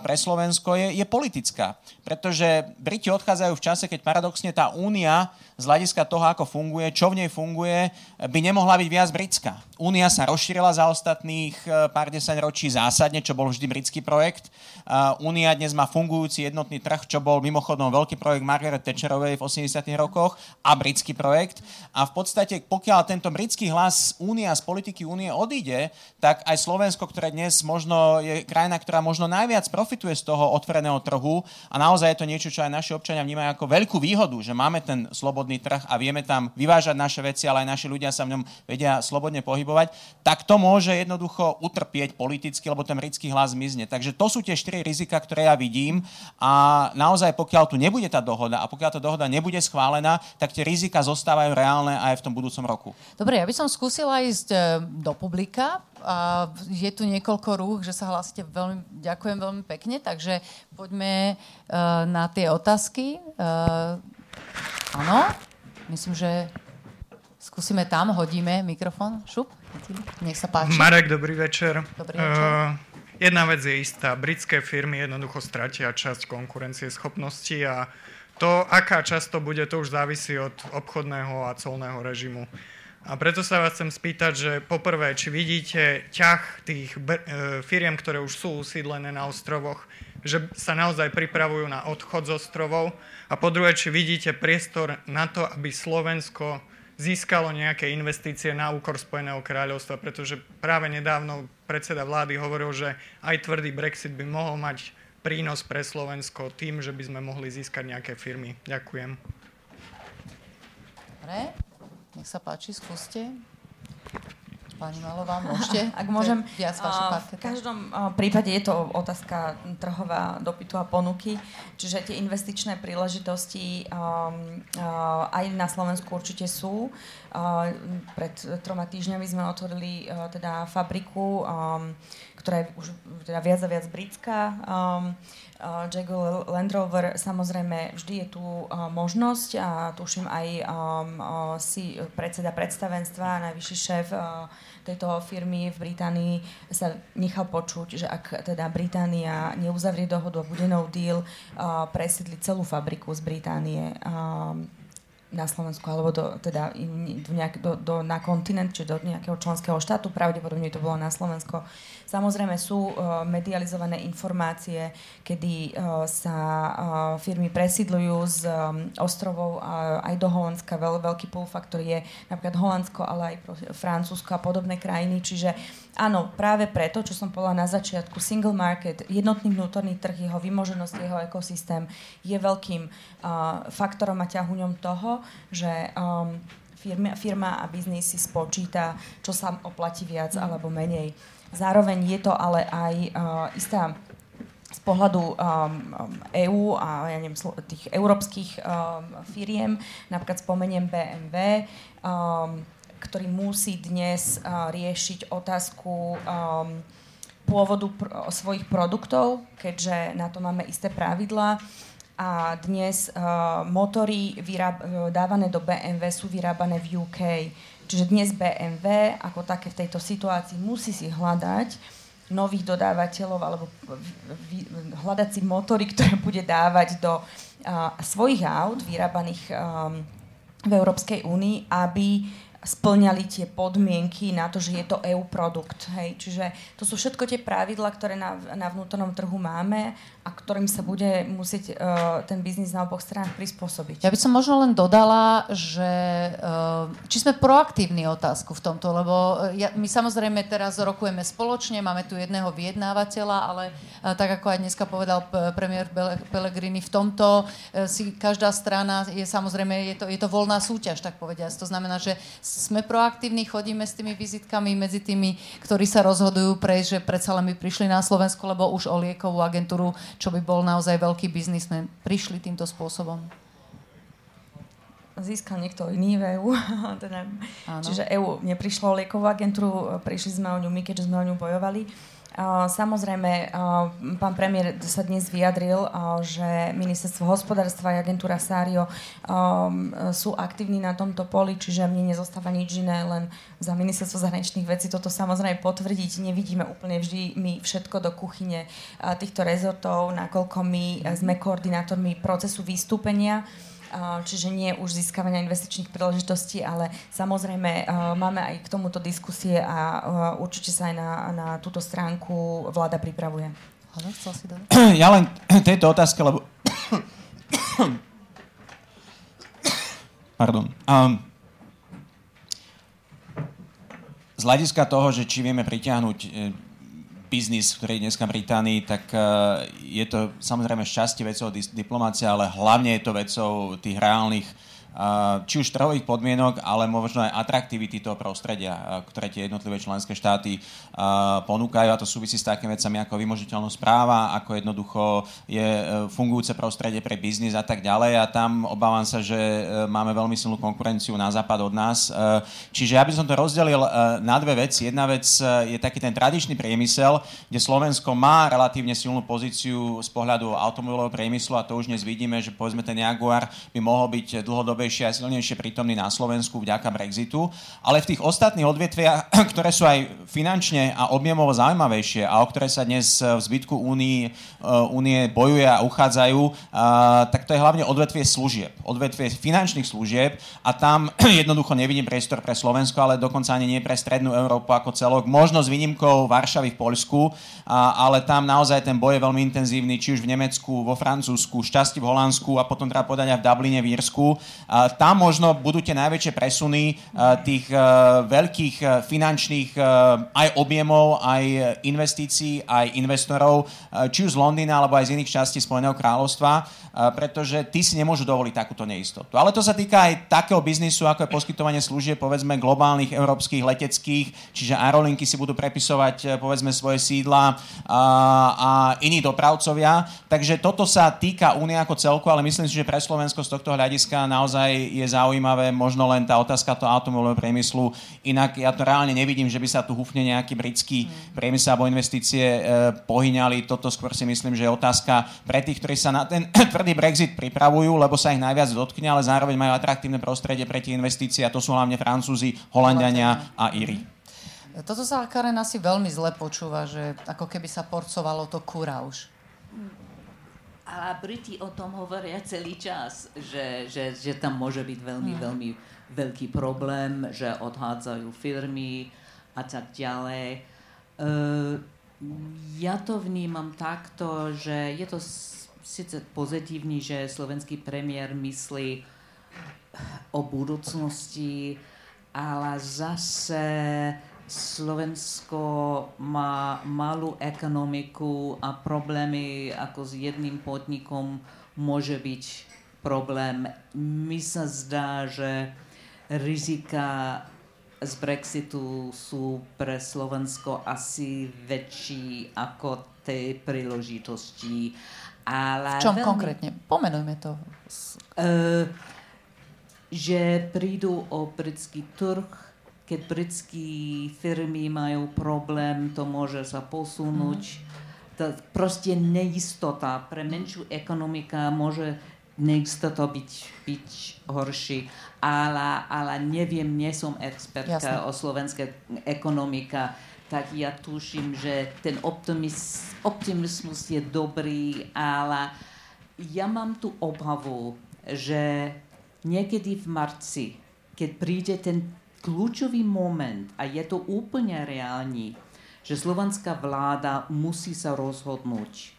pre Slovensko, je, je politická. Pretože Briti odchádzajú v čase, keď paradoxne tá únia z hľadiska toho, ako funguje, čo v nej funguje, by nemohla byť viac britská. Únia sa rozšírila za ostatných e, pár desať ročí zásadne, čo bol vždy britský projekt. Únia dnes má fungujúci jednotný trh, čo bol mimochodom veľký projekt Margaret Thatcherovej v 80. rokoch a britský projekt. A v podstate, pokiaľ tento britský hlas Únia z politiky Únie odíde, tak aj Slovensko, ktoré dnes možno je krajina, ktorá možno najviac profituje z toho otvoreného trhu a naozaj je to niečo, čo aj naši občania vnímajú ako veľkú výhodu, že máme ten slobodný trh a vieme tam vyvážať naše veci, ale aj naši ľudia sa v ňom vedia slobodne pohybovať, tak to môže jednoducho utrpieť politicky, lebo ten britský hlas zmizne. Takže to sú tie štyri rizika, ktoré ja vidím a naozaj pokiaľ tu nebude tá dohoda a pokiaľ tá dohoda nebude schválená, tak tie rizika zostávajú reálne aj v tom budúcom roku. Dobre, ja by som skúsila ísť e, do publika. Je tu niekoľko rúch, že sa hlásite veľmi, ďakujem veľmi pekne, takže poďme uh, na tie otázky. Uh, Áno, myslím, že skúsime tam, hodíme mikrofón. Šup, nech sa páči. Marek, dobrý večer. Dobrý večer. Uh, jedna vec je istá. Britské firmy jednoducho stratia časť konkurencie schopnosti a to, aká časť to bude, to už závisí od obchodného a colného režimu. A preto sa vás chcem spýtať, že poprvé, či vidíte ťah tých e, firiem, ktoré už sú usídlené na ostrovoch, že sa naozaj pripravujú na odchod z ostrovov a po druhé, či vidíte priestor na to, aby Slovensko získalo nejaké investície na úkor Spojeného kráľovstva, pretože práve nedávno predseda vlády hovoril, že aj tvrdý Brexit by mohol mať prínos pre Slovensko tým, že by sme mohli získať nejaké firmy. Ďakujem. Dobre, nech sa páči, skúste. Pani Malová, môžete? Ak môžem. Viac v každom prípade je to otázka trhová dopytu a ponuky, čiže tie investičné príležitosti aj na Slovensku určite sú. Pred troma týždňami sme otvorili teda fabriku, ktorá je už teda viac a viac britská. Jaguar Land Rover, samozrejme vždy je tu možnosť a tuším aj si predseda predstavenstva, najvyšší šéf tejto firmy v Británii sa nechal počuť, že ak teda Británia neuzavrie dohodu a bude no deal, presídli celú fabriku z Británie na Slovensku alebo do, teda do nejak, do, do, na kontinent, či do nejakého členského štátu, pravdepodobne to bolo na Slovensko. Samozrejme sú uh, medializované informácie, kedy uh, sa uh, firmy presídľujú z um, ostrovov uh, aj do Holandska. Veľ, veľký faktor je napríklad Holandsko, ale aj Francúzsko a podobné krajiny. Čiže áno, práve preto, čo som povedala na začiatku, single market, jednotný vnútorný trh, jeho vymoženosť, jeho ekosystém je veľkým uh, faktorom a ťahuňom toho, že um, firma, firma a biznis si spočíta, čo sa oplatí viac mm. alebo menej. Zároveň je to ale aj uh, istá z pohľadu um, EÚ a ja neviem, tých európskych um, firiem, napríklad spomeniem BMW, um, ktorý musí dnes uh, riešiť otázku um, pôvodu pr- svojich produktov, keďže na to máme isté pravidlá a dnes uh, motory vyráb, dávané do BMW sú vyrábané v UK. Čiže dnes BMW ako také v tejto situácii musí si hľadať nových dodávateľov alebo hľadať si motory, ktoré bude dávať do uh, svojich aut vyrábaných um, v Európskej únii, aby splňali tie podmienky na to, že je to EU produkt. Hej. Čiže to sú všetko tie pravidla, ktoré na, na vnútornom trhu máme a ktorým sa bude musieť uh, ten biznis na oboch stranách prispôsobiť. Ja by som možno len dodala, že uh, či sme proaktívni otázku v tomto, lebo e, ja, my samozrejme teraz rokujeme spoločne, máme tu jedného vyjednávateľa, ale uh, tak ako aj dneska povedal premiér Pellegrini, v tomto uh, si každá strana je samozrejme, je to, je to voľná súťaž, tak povediať. To znamená, že sme proaktívni, chodíme s tými vizitkami medzi tými, ktorí sa rozhodujú prejsť, že predsa len by prišli na Slovensku, lebo už o liekovú agentúru čo by bol naozaj veľký biznismen, prišli týmto spôsobom? Získal niekto iný v EU. teda, čiže EU neprišlo o liekovú agentúru, prišli sme o ňu my, keďže sme o ňu bojovali. Samozrejme, pán premiér sa dnes vyjadril, že ministerstvo hospodárstva a agentúra Sário sú aktívni na tomto poli, čiže mne nezostáva nič iné, len za ministerstvo zahraničných vecí toto samozrejme potvrdiť. Nevidíme úplne vždy my všetko do kuchyne týchto rezortov, nakoľko my sme koordinátormi procesu vystúpenia čiže nie už získavania investičných príležitostí, ale samozrejme máme aj k tomuto diskusie a určite sa aj na, na túto stránku vláda pripravuje. Ja len tejto otázke, lebo... Pardon. Um, z hľadiska toho, že či vieme pritiahnuť e, biznis, ktorý je dneska v Británii, tak eh, je to samozrejme šťastie vecou diplomácia, ale hlavne je to vecou tých reálnych či už trhových podmienok, ale možno aj atraktivity toho prostredia, ktoré tie jednotlivé členské štáty ponúkajú a to súvisí s takými vecami ako vymožiteľnosť práva, ako jednoducho je e, fungujúce prostredie pre biznis a tak ďalej a tam obávam sa, že e, máme veľmi silnú konkurenciu na západ od nás. E, čiže ja by som to rozdelil na dve veci. Jedna vec je taký ten tradičný priemysel, kde Slovensko má relatívne silnú pozíciu z pohľadu automobilového priemyslu a to už dnes vidíme, že povedzme ten Jaguar by mohol byť dlhodobé dlhodobejšie a silnejšie prítomní na Slovensku vďaka Brexitu, ale v tých ostatných odvetviach, ktoré sú aj finančne a objemovo zaujímavejšie a o ktoré sa dnes v zbytku únie, únie bojuje a uchádzajú, tak to je hlavne odvetvie služieb, odvetvie finančných služieb a tam jednoducho nevidím priestor pre Slovensko, ale dokonca ani nie pre strednú Európu ako celok, možno s výnimkou Varšavy v Poľsku, ale tam naozaj ten boj je veľmi intenzívny, či už v Nemecku, vo Francúzsku, šťastí v Holandsku a potom treba povedať aj v Dubline v Írsku tam možno budú tie najväčšie presuny tých veľkých finančných aj objemov, aj investícií, aj investorov, či už z Londýna, alebo aj z iných častí Spojeného kráľovstva, pretože tí si nemôžu dovoliť takúto neistotu. Ale to sa týka aj takého biznisu, ako je poskytovanie služieb, povedzme, globálnych európskych leteckých, čiže aerolinky si budú prepisovať, povedzme, svoje sídla a, a iní dopravcovia. Takže toto sa týka únie ako celku, ale myslím si, že pre Slovensko z tohto hľadiska naozaj naozaj je zaujímavé, možno len tá otázka toho automobilového priemyslu. Inak ja to reálne nevidím, že by sa tu húfne nejaký britský priemysel alebo investície e, pohyňali. Toto skôr si myslím, že je otázka pre tých, ktorí sa na ten tvrdý Brexit pripravujú, lebo sa ich najviac dotkne, ale zároveň majú atraktívne prostredie pre tie investície a to sú hlavne Francúzi, Holandiania a Íri. Toto sa Karen asi veľmi zle počúva, že ako keby sa porcovalo to kura už. A Briti o tom hovoria celý čas, že, že, že tam môže byť veľmi, mm. veľmi veľký problém, že odhádzajú firmy a tak ďalej. Uh, ja to vnímam takto, že je to síce pozitívne, že slovenský premiér myslí o budúcnosti, ale zase Slovensko má malú ekonomiku a problémy ako s jedným podnikom môže byť problém. Mi sa zdá, že rizika z Brexitu sú pre Slovensko asi väčší ako tie príležitosti. Ale v čom veľmi, konkrétne? Pomenujme to. Uh, že prídu o britský trh, keď britské firmy majú problém, to môže sa posunúť. Mm. To proste neistota. Pre menšiu ekonomika môže neistota byť, byť horší. Ale, ale neviem, nie som expertka Jasne. o slovenskej ekonomika, tak ja tuším, že ten optimis, optimismus je dobrý, ale ja mám tu obavu, že niekedy v marci, keď príde ten kľúčový moment, a je to úplne reálne, že slovanská vláda musí sa rozhodnúť,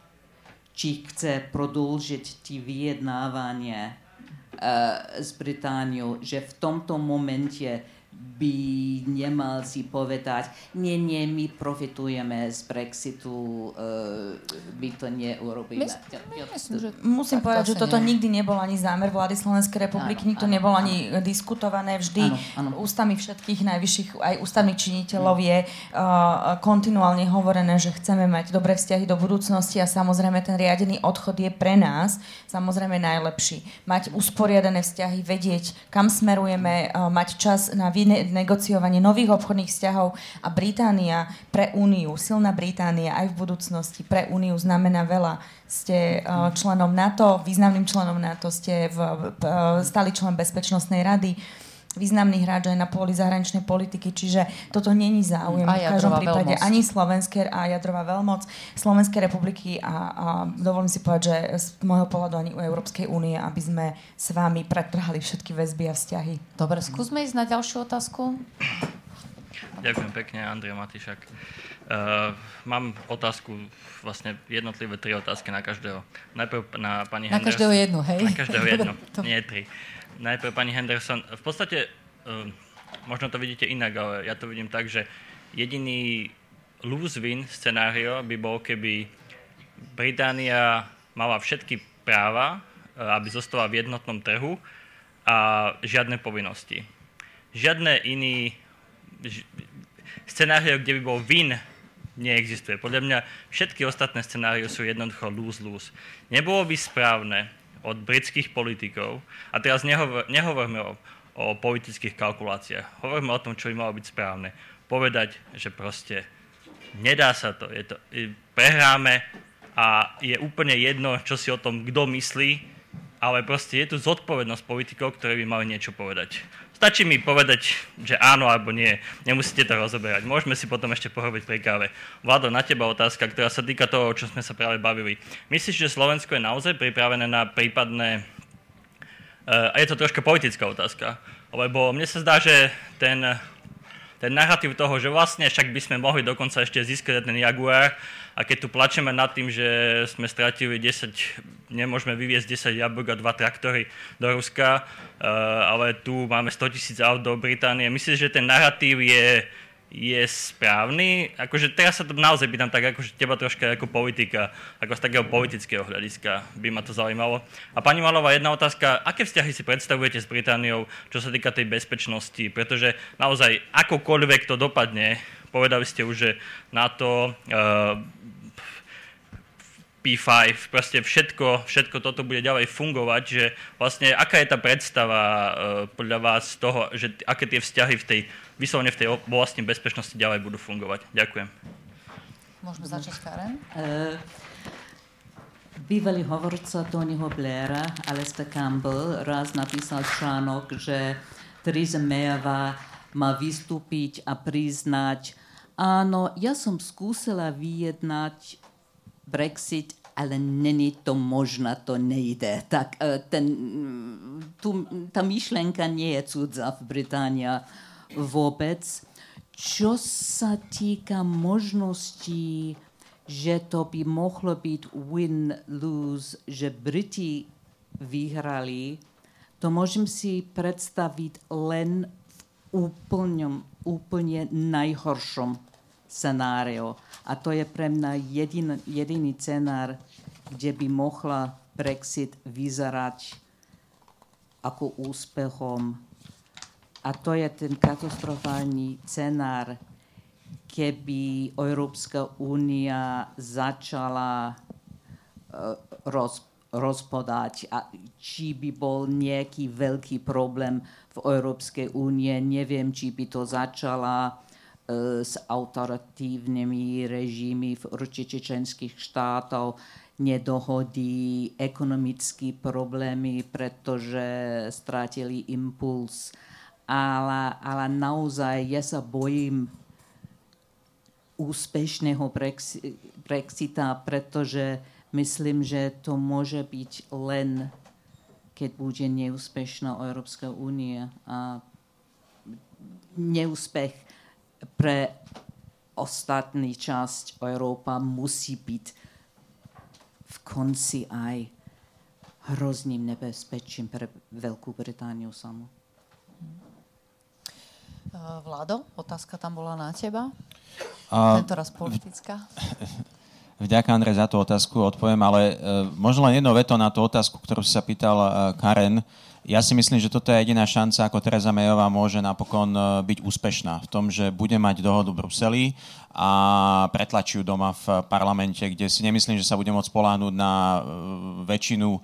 či chce prodlžiť tie vyjednávania uh, s Britániou, že v tomto momente by nemal si povedať, nie, nie, my profitujeme z Brexitu, uh, my to neurobíme. Mys- myslím, že Musím povedať, že toto nie. nikdy nebol ani zámer vlády Slovenskej republiky, áno, nikto áno, nebol áno. ani diskutované. Vždy áno, áno. ústami všetkých najvyšších, aj ústavných činiteľov je uh, kontinuálne hovorené, že chceme mať dobré vzťahy do budúcnosti a samozrejme ten riadený odchod je pre nás samozrejme najlepší. Mať usporiadané vzťahy, vedieť, kam smerujeme, uh, mať čas na vy vynegociovanie nových obchodných vzťahov a Británia pre Úniu, silná Británia aj v budúcnosti pre Úniu znamená veľa. Ste uh, členom NATO, významným členom NATO, ste v, uh, stály člen Bezpečnostnej rady. Uh, významný hráč aj na poli zahraničnej politiky, čiže toto není záujem v každom prípade veľmoc. ani slovenské a jadrová veľmoc Slovenskej republiky a, a dovolím si povedať, že z môjho pohľadu ani u Európskej únie, aby sme s vami pretrhali všetky väzby a vzťahy. Dobre, skúsme ísť na ďalšiu otázku. Ďakujem pekne, Andrej Matišak. Uh, mám otázku, vlastne jednotlivé tri otázky na každého. Najprv na pani Na každého jednu, hej? Na každého jednu, nie tri. Najprv pani Henderson. V podstate, uh, možno to vidíte inak, ale ja to vidím tak, že jediný lose-win scenário by bol, keby Británia mala všetky práva, uh, aby zostala v jednotnom trhu a žiadne povinnosti. Žiadne iný scenário, kde by bol win, neexistuje. Podľa mňa všetky ostatné scenárie sú jednoducho lose-lose. Nebolo by správne, od britských politikov. A teraz nehovor, nehovorme o, o politických kalkuláciách. Hovoríme o tom, čo by malo byť správne. Povedať, že proste nedá sa to. Je to prehráme a je úplne jedno, čo si o tom kto myslí, ale proste je tu zodpovednosť politikov, ktorí by mali niečo povedať. Stačí mi povedať, že áno alebo nie. Nemusíte to rozoberať. Môžeme si potom ešte pohovoriť pri káve. Vlado, na teba otázka, ktorá sa týka toho, o čom sme sa práve bavili. Myslíš, že Slovensko je naozaj pripravené na prípadné... Uh, a je to troška politická otázka, lebo mne sa zdá, že ten ten narratív toho, že vlastne však by sme mohli dokonca ešte získať ten Jaguar a keď tu plačeme nad tým, že sme stratili 10, nemôžeme vyviezť 10 jablok a 2 traktory do Ruska, uh, ale tu máme 100 tisíc aut do Británie. Myslím, že ten narratív je, je správny. Akože teraz sa to naozaj pýtam tak, akože teba troška ako politika, ako z takého politického hľadiska by ma to zaujímalo. A pani Malová, jedna otázka, aké vzťahy si predstavujete s Britániou, čo sa týka tej bezpečnosti? Pretože naozaj akokoľvek to dopadne, povedali ste už, že NATO, uh, P5, proste všetko, všetko toto bude ďalej fungovať, že vlastne aká je tá predstava uh, podľa vás toho, že aké tie vzťahy v tej, vyslovene v tej oblasti bezpečnosti ďalej budú fungovať. Ďakujem. Môžeme začať Karen? Uh, bývalý hovorca Tonyho Blaira, Alistair Campbell, raz napísal článok, že Theresa Mayová má vystúpiť a priznať, áno, ja som skúsila vyjednať Brexit, ale není to možná, to nejde. Tak e, ten, tu, ta myšlenka nie je cudza v Británii vôbec. Čo sa týka možností, že to by mohlo byť win-lose, že Briti vyhrali, to môžem si predstaviť len v úplne, úplne najhoršom scenáriu. A to je pre mňa jedin, jediný scenár, kde by mohla Brexit vyzerať ako úspechom. A to je ten katastrofálny scenár, keby Európska únia začala uh, roz, rozpodať a či by bol nejaký veľký problém v Európskej únie. Neviem, či by to začala s autoratívnymi režimy v určite členských štátov, nedohody, ekonomické problémy, pretože strátili impuls. Ale, ale naozaj ja sa bojím úspešného Brexita, pretože myslím, že to môže byť len, keď bude neúspešná Európska únia. A neúspech pre ostatní časť Európa musí byť v konci aj hrozným nebezpečím pre Veľkú Britániu samú. Vlado, otázka tam bola na teba. Uh, Tento raz politická. Vďaka, Andrej, za tú otázku odpoviem, ale uh, možno len jedno veto na tú otázku, ktorú si sa pýtal uh, Karen. Ja si myslím, že toto je jediná šanca, ako Teresa Mayová môže napokon e, byť úspešná v tom, že bude mať dohodu v Bruseli a pretlačí ju doma v parlamente, kde si nemyslím, že sa bude môcť poláhnuť na e, väčšinu e,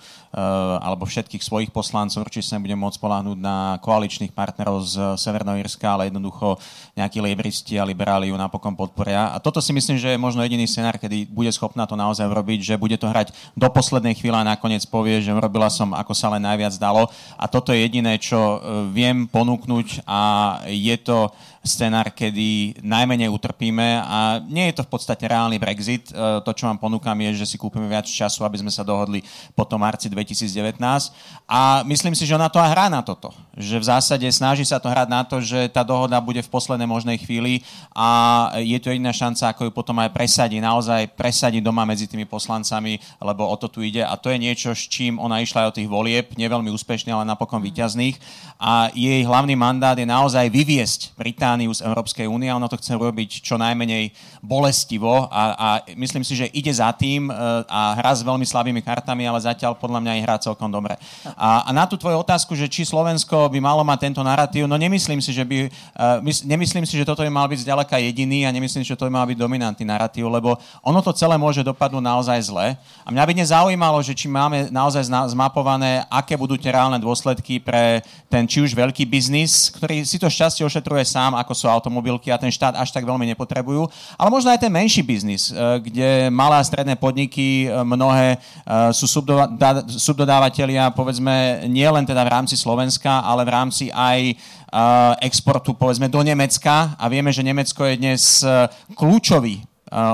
alebo všetkých svojich poslancov, určite sa nebude môcť poláhnuť na koaličných partnerov z Severného Irska, ale jednoducho nejakí lejbristi a liberáli ju napokon podporia. A toto si myslím, že je možno jediný scenár, kedy bude schopná to naozaj urobiť, že bude to hrať do poslednej chvíle a nakoniec povie, že robila som ako sa len najviac dalo. A toto je jediné, čo e, viem ponúknuť a je to scenár, kedy najmenej utrpíme a nie je to v podstate reálny Brexit. E, to, čo vám ponúkam, je, že si kúpime viac času, aby sme sa dohodli po tom marci 2019. A myslím si, že ona to aj hrá na toto. Že v zásade snaží sa to hrať na to, že tá dohoda bude v poslednej možnej chvíli a je to jediná šanca, ako ju potom aj presadí, naozaj presadí doma medzi tými poslancami, lebo o to tu ide. A to je niečo, s čím ona išla aj od tých volieb, neveľmi úspešne, ale napokon výťazných. A jej hlavný mandát je naozaj vyviesť Britániu Britániu z Európskej únie ono to chce robiť čo najmenej bolestivo a, a myslím si, že ide za tým e, a hrá s veľmi slabými kartami, ale zatiaľ podľa mňa aj hrá celkom dobre. A, a na tú tvoju otázku, že či Slovensko by malo mať tento narratív, no nemyslím si, že by, uh, nemyslím si, že toto by mal byť zďaleka jediný a nemyslím, že to by mal byť dominantný narratív, lebo ono to celé môže dopadnúť naozaj zle. A mňa by nezaujímalo, že či máme naozaj zmapované, aké budú tie reálne dôsledky pre ten či už veľký biznis, ktorý si to šťastie ošetruje sám ako sú automobilky a ten štát až tak veľmi nepotrebujú. Ale možno aj ten menší biznis, e, kde malé a stredné podniky, e, mnohé e, sú subdodávateľia, povedzme, nie len teda v rámci Slovenska, ale v rámci aj exportu, povedzme, do Nemecka. A vieme, že Nemecko je dnes kľúčový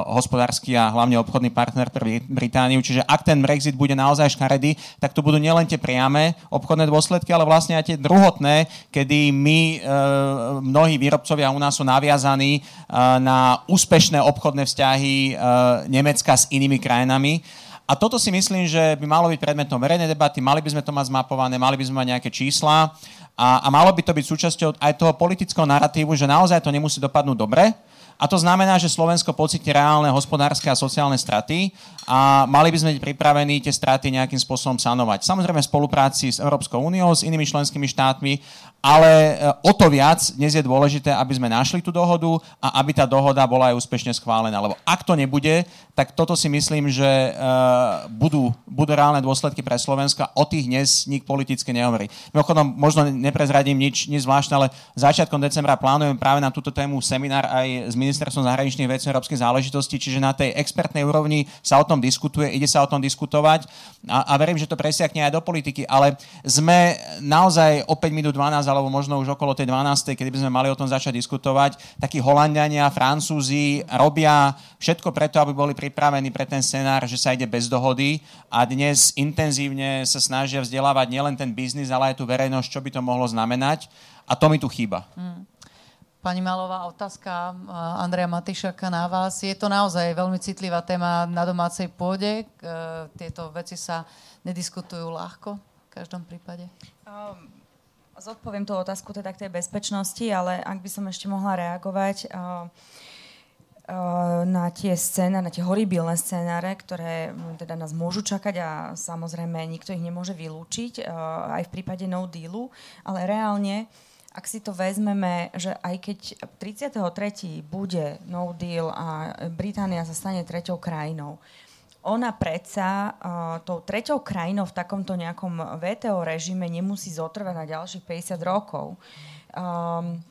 hospodársky a hlavne obchodný partner pre Britániu. Čiže ak ten Brexit bude naozaj škaredý, tak to budú nielen tie priame obchodné dôsledky, ale vlastne aj tie druhotné, kedy my, eh, mnohí výrobcovia u nás sú naviazaní eh, na úspešné obchodné vzťahy Nemecka s inými krajinami. A toto si myslím, že by malo byť predmetom verejnej debaty, mali by sme to mať zmapované, mali by sme mať nejaké čísla a, a malo by to byť súčasťou aj toho politického narratívu, že naozaj to nemusí dopadnúť dobre, a to znamená, že Slovensko pocíti reálne hospodárske a sociálne straty a mali by sme byť pripravení tie straty nejakým spôsobom sanovať. Samozrejme v spolupráci s Európskou úniou, s inými členskými štátmi, ale e, o to viac dnes je dôležité, aby sme našli tú dohodu a aby tá dohoda bola aj úspešne schválená. Lebo ak to nebude, tak toto si myslím, že uh, budú, budú reálne dôsledky pre Slovensko a o tých dnes nik politicky nehovorí. Mimochodom, možno neprezradím nič, nič zvláštne, ale začiatkom decembra plánujem práve na túto tému seminár aj s ministerstvom zahraničných vecí a európskej záležitosti, čiže na tej expertnej úrovni sa o tom diskutuje, ide sa o tom diskutovať a, a verím, že to presiakne aj do politiky, ale sme naozaj o 5 minút 12 alebo možno už okolo tej 12. kedy by sme mali o tom začať diskutovať. Takí Holandiania, Francúzi robia všetko preto, aby boli pripravení pre ten scenár, že sa ide bez dohody a dnes intenzívne sa snažia vzdelávať nielen ten biznis, ale aj tú verejnosť, čo by to mohlo znamenať. A to mi tu chýba. Hmm. Pani Malová, otázka eh, Andreja Matišaka na vás. Je to naozaj veľmi citlivá téma na domácej pôde. Eh, tieto veci sa nediskutujú ľahko v každom prípade? Um, Zodpoviem tú otázku teda k tej bezpečnosti, ale ak by som ešte mohla reagovať uh, uh, na tie scény, na tie horibilné scénáre, ktoré mm, teda nás môžu čakať a samozrejme nikto ich nemôže vylúčiť, uh, aj v prípade no dealu, ale reálne ak si to vezmeme, že aj keď 33. bude no deal a Británia sa stane treťou krajinou, ona predsa uh, tou treťou krajinou v takomto nejakom VTO režime nemusí zotrvať na ďalších 50 rokov. Um,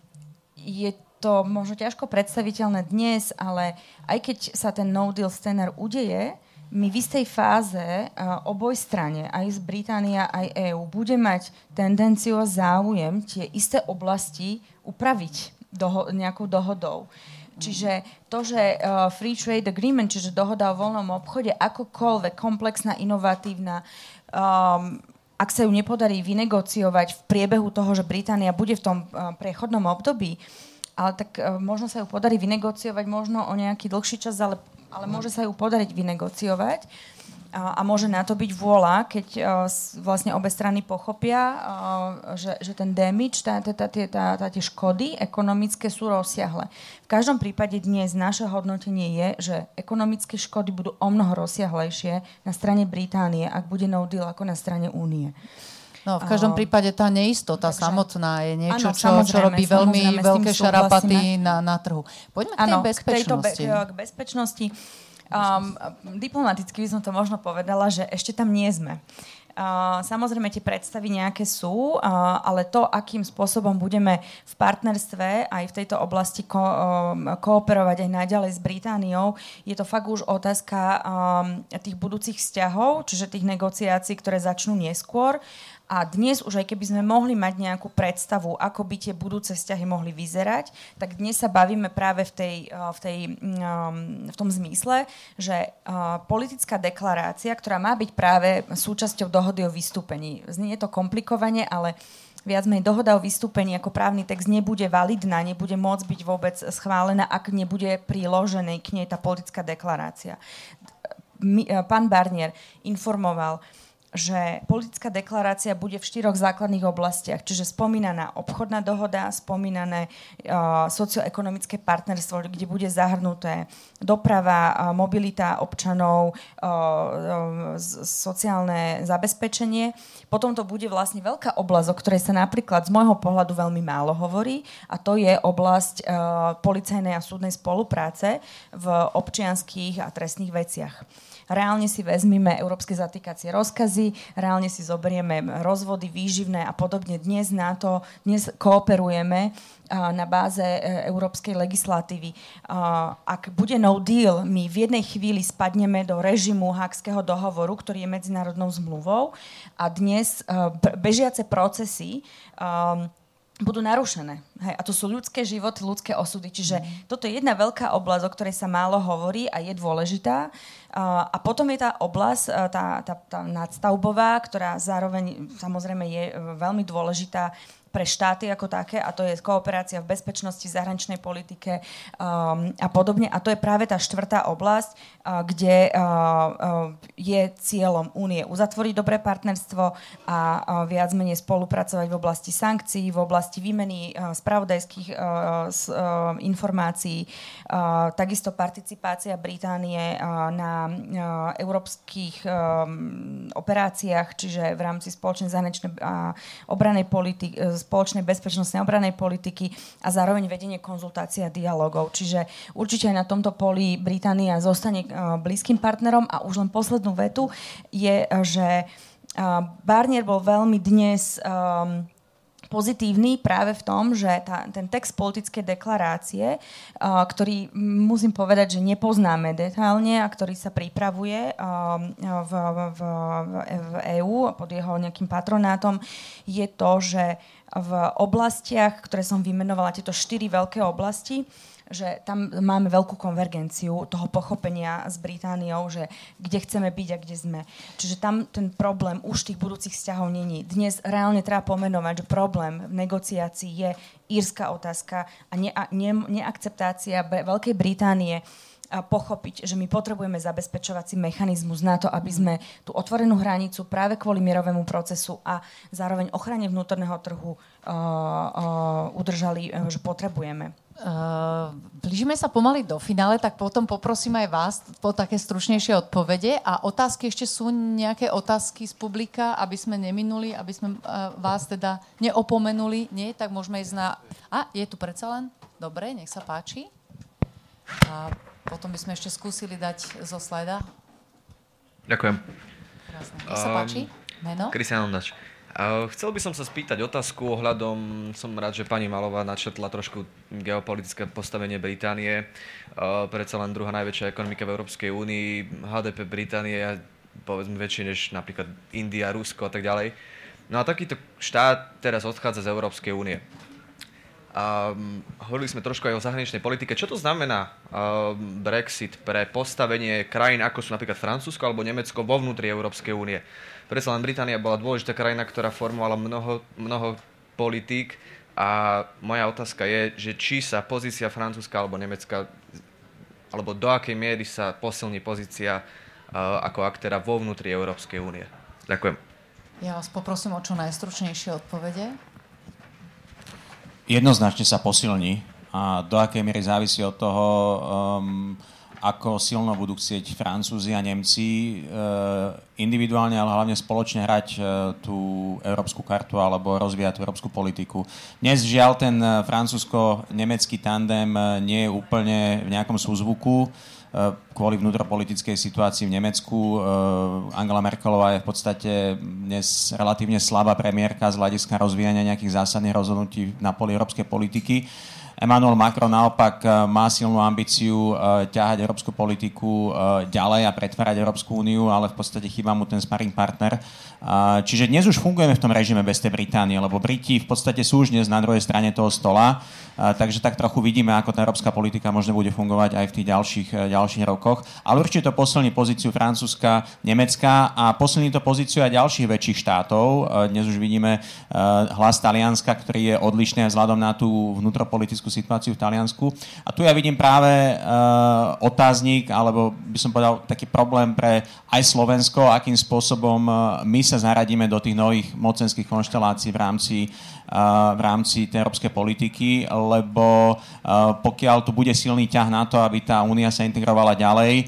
je to možno ťažko predstaviteľné dnes, ale aj keď sa ten no deal scenár udeje, my v istej fáze uh, oboj strane, aj z Británia, aj EÚ, bude mať tendenciu a záujem tie isté oblasti upraviť doho- nejakou dohodou. Čiže to, že uh, Free Trade Agreement, čiže dohoda o voľnom obchode, akokoľvek komplexná, inovatívna, um, ak sa ju nepodarí vynegociovať v priebehu toho, že Británia bude v tom uh, prechodnom období, ale tak uh, možno sa ju podarí vynegociovať možno o nejaký dlhší čas, ale, ale môže sa ju podariť vynegociovať a, môže na to byť vôľa, keď uh, vlastne obe strany pochopia, uh, že, že ten damage, tá, tá, tá, tá, tá, tie škody ekonomické sú rozsiahle. V každom prípade dnes naše hodnotenie je, že ekonomické škody budú o mnoho rozsiahlejšie na strane Británie, ak bude no deal ako na strane Únie. No, v každom prípade tá neistota Takže, samotná je niečo, áno, čo, čo robí veľmi veľké šarapaty na, na trhu. Poďme k tej áno, bezpečnosti. K, tejto be- k bezpečnosti. Um, diplomaticky by som to možno povedala, že ešte tam nie sme. Uh, samozrejme, tie predstavy nejaké sú, uh, ale to, akým spôsobom budeme v partnerstve aj v tejto oblasti ko- um, kooperovať aj naďalej s Britániou, je to fakt už otázka um, tých budúcich vzťahov, čiže tých negociácií, ktoré začnú neskôr. A dnes už aj keby sme mohli mať nejakú predstavu, ako by tie budúce vzťahy mohli vyzerať, tak dnes sa bavíme práve v, tej, eh, v, tej, mm, v tom zmysle, že eh, politická deklarácia, ktorá má byť práve súčasťou dohody o vystúpení. Znie to komplikovane, ale viac menej dohoda o vystúpení ako právny text nebude validná, nebude môcť byť vôbec schválená, ak nebude priložený k nej tá politická deklarácia. Eh, pán Barnier informoval, že politická deklarácia bude v štyroch základných oblastiach, čiže spomínaná obchodná dohoda, spomínané uh, socioekonomické partnerstvo, kde bude zahrnuté doprava, uh, mobilita občanov, uh, sociálne zabezpečenie. Potom to bude vlastne veľká oblasť, o ktorej sa napríklad z môjho pohľadu veľmi málo hovorí a to je oblasť policajnej a súdnej spolupráce v občianských a trestných veciach reálne si vezmeme európske zatýkacie rozkazy, reálne si zoberieme rozvody, výživné a podobne. Dnes na to, dnes kooperujeme na báze e, európskej legislatívy. Ak bude no deal, my v jednej chvíli spadneme do režimu Hákského dohovoru, ktorý je medzinárodnou zmluvou a dnes e, bežiace procesy budú narušené. Hej, a to sú ľudské životy, ľudské osudy. Čiže mm. toto je jedna veľká oblasť, o ktorej sa málo hovorí a je dôležitá. Uh, a potom je tá oblasť, uh, tá, tá, tá nadstavbová, ktorá zároveň samozrejme je uh, veľmi dôležitá pre štáty ako také a to je kooperácia v bezpečnosti, zahraničnej politike um, a podobne. A to je práve tá štvrtá oblasť, uh, kde uh, uh, je cieľom únie uzatvoriť dobré partnerstvo a uh, viac menej spolupracovať v oblasti sankcií, v oblasti výmeny uh, spravodajských uh, s, uh, informácií, uh, takisto participácia Británie uh, na uh, európskych um, operáciách, čiže v rámci spoločnej zahraničnej uh, obranej politiky, spoločnej bezpečnostnej obranej politiky a zároveň vedenie konzultácií a dialogov. Čiže určite aj na tomto poli Británia zostane blízkym partnerom a už len poslednú vetu je, že Barnier bol veľmi dnes um, pozitívny práve v tom, že tá, ten text politickej deklarácie, uh, ktorý musím povedať, že nepoznáme detailne a ktorý sa pripravuje uh, v, v, v EÚ pod jeho nejakým patronátom, je to, že v oblastiach, ktoré som vymenovala, tieto štyri veľké oblasti, že tam máme veľkú konvergenciu toho pochopenia s Britániou, že kde chceme byť a kde sme. Čiže tam ten problém už tých budúcich vzťahov není. Dnes reálne treba pomenovať, že problém v negociácii je írska otázka a ne, ne, neakceptácia Veľkej Británie pochopiť, že my potrebujeme zabezpečovací mechanizmus na to, aby sme tú otvorenú hranicu práve kvôli mierovému procesu a zároveň ochrane vnútorného trhu uh, uh, udržali, uh, že potrebujeme. Uh, blížime sa pomaly do finále, tak potom poprosím aj vás po také stručnejšie odpovede. A otázky, ešte sú nejaké otázky z publika, aby sme neminuli, aby sme uh, vás teda neopomenuli. Nie, tak môžeme ísť na... A, je tu predsa len? Dobre, nech sa páči. A potom by sme ešte skúsili dať zo slajda. Ďakujem. Krásne. Nech sa páči. Meno? Kristian Ondač. Chcel by som sa spýtať otázku ohľadom, som rád, že pani Malová načetla trošku geopolitické postavenie Británie. Predsa len druhá najväčšia ekonomika v Európskej únii, HDP Británie povedzme väčšie než napríklad India, Rusko a tak ďalej. No a takýto štát teraz odchádza z Európskej únie. Um, hovorili sme trošku aj o zahraničnej politike. Čo to znamená um, Brexit pre postavenie krajín, ako sú napríklad Francúzsko alebo Nemecko vo vnútri Európskej únie? Predsa len Británia bola dôležitá krajina, ktorá formovala mnoho, mnoho politík a moja otázka je, že či sa pozícia Francúzska alebo Nemecka, alebo do akej miery sa posilní pozícia uh, ako aktéra vo vnútri Európskej únie. Ďakujem. Ja vás poprosím o čo najstručnejšie odpovede. Jednoznačne sa posilní a do akej miery závisí od toho, um, ako silno budú chcieť Francúzi a Nemci individuálne, ale hlavne spoločne hrať tú európsku kartu alebo rozvíjať európsku politiku. Dnes žiaľ ten francúzsko-nemecký tandem nie je úplne v nejakom súzvuku kvôli vnútropolitickej situácii v Nemecku. Eh, Angela Merkelová je v podstate dnes relatívne slabá premiérka z hľadiska rozvíjania nejakých zásadných rozhodnutí na poli európskej politiky. Emmanuel Macron naopak eh, má silnú ambíciu eh, ťahať európsku politiku ďalej a pretvárať Európsku úniu, ale v podstate chýba mu ten sparring partner. Čiže dnes už fungujeme v tom režime bez tej Británie, lebo Briti v podstate sú už dnes na druhej strane toho stola takže tak trochu vidíme, ako tá európska politika možno bude fungovať aj v tých ďalších, ďalších rokoch. Ale určite to posilní pozíciu Francúzska, Nemecka a posilní to pozíciu aj ďalších väčších štátov. Dnes už vidíme hlas Talianska, ktorý je odlišný vzhľadom na tú vnútropolitickú situáciu v Taliansku. A tu ja vidím práve otáznik, alebo by som povedal taký problém pre aj Slovensko, akým spôsobom my sa zaradíme do tých nových mocenských konštelácií v rámci v rámci tej európskej politiky, lebo pokiaľ tu bude silný ťah na to, aby tá únia sa integrovala ďalej,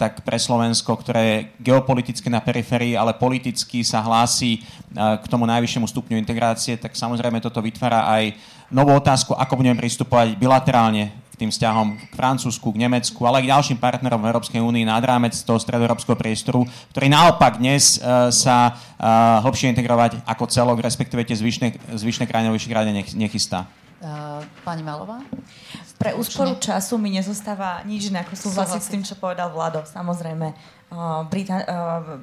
tak pre Slovensko, ktoré je geopoliticky na periférii, ale politicky sa hlási k tomu najvyššiemu stupňu integrácie, tak samozrejme toto vytvára aj novú otázku, ako budeme pristupovať bilaterálne tým vzťahom k Francúzsku, k Nemecku, ale aj k ďalším partnerom v Európskej únii nad rámec toho stredoeurópskeho priestoru, ktorý naopak dnes uh, sa uh, hlbšie integrovať ako celok, respektíve tie zvyšné, zvyšné krajiny Vyšegráde nech, nechystá. Uh, pani Malová? Pre úsporu času mi nezostáva nič iné, ako súhlasiť s tým, čo povedal Vlado. Samozrejme, Brita-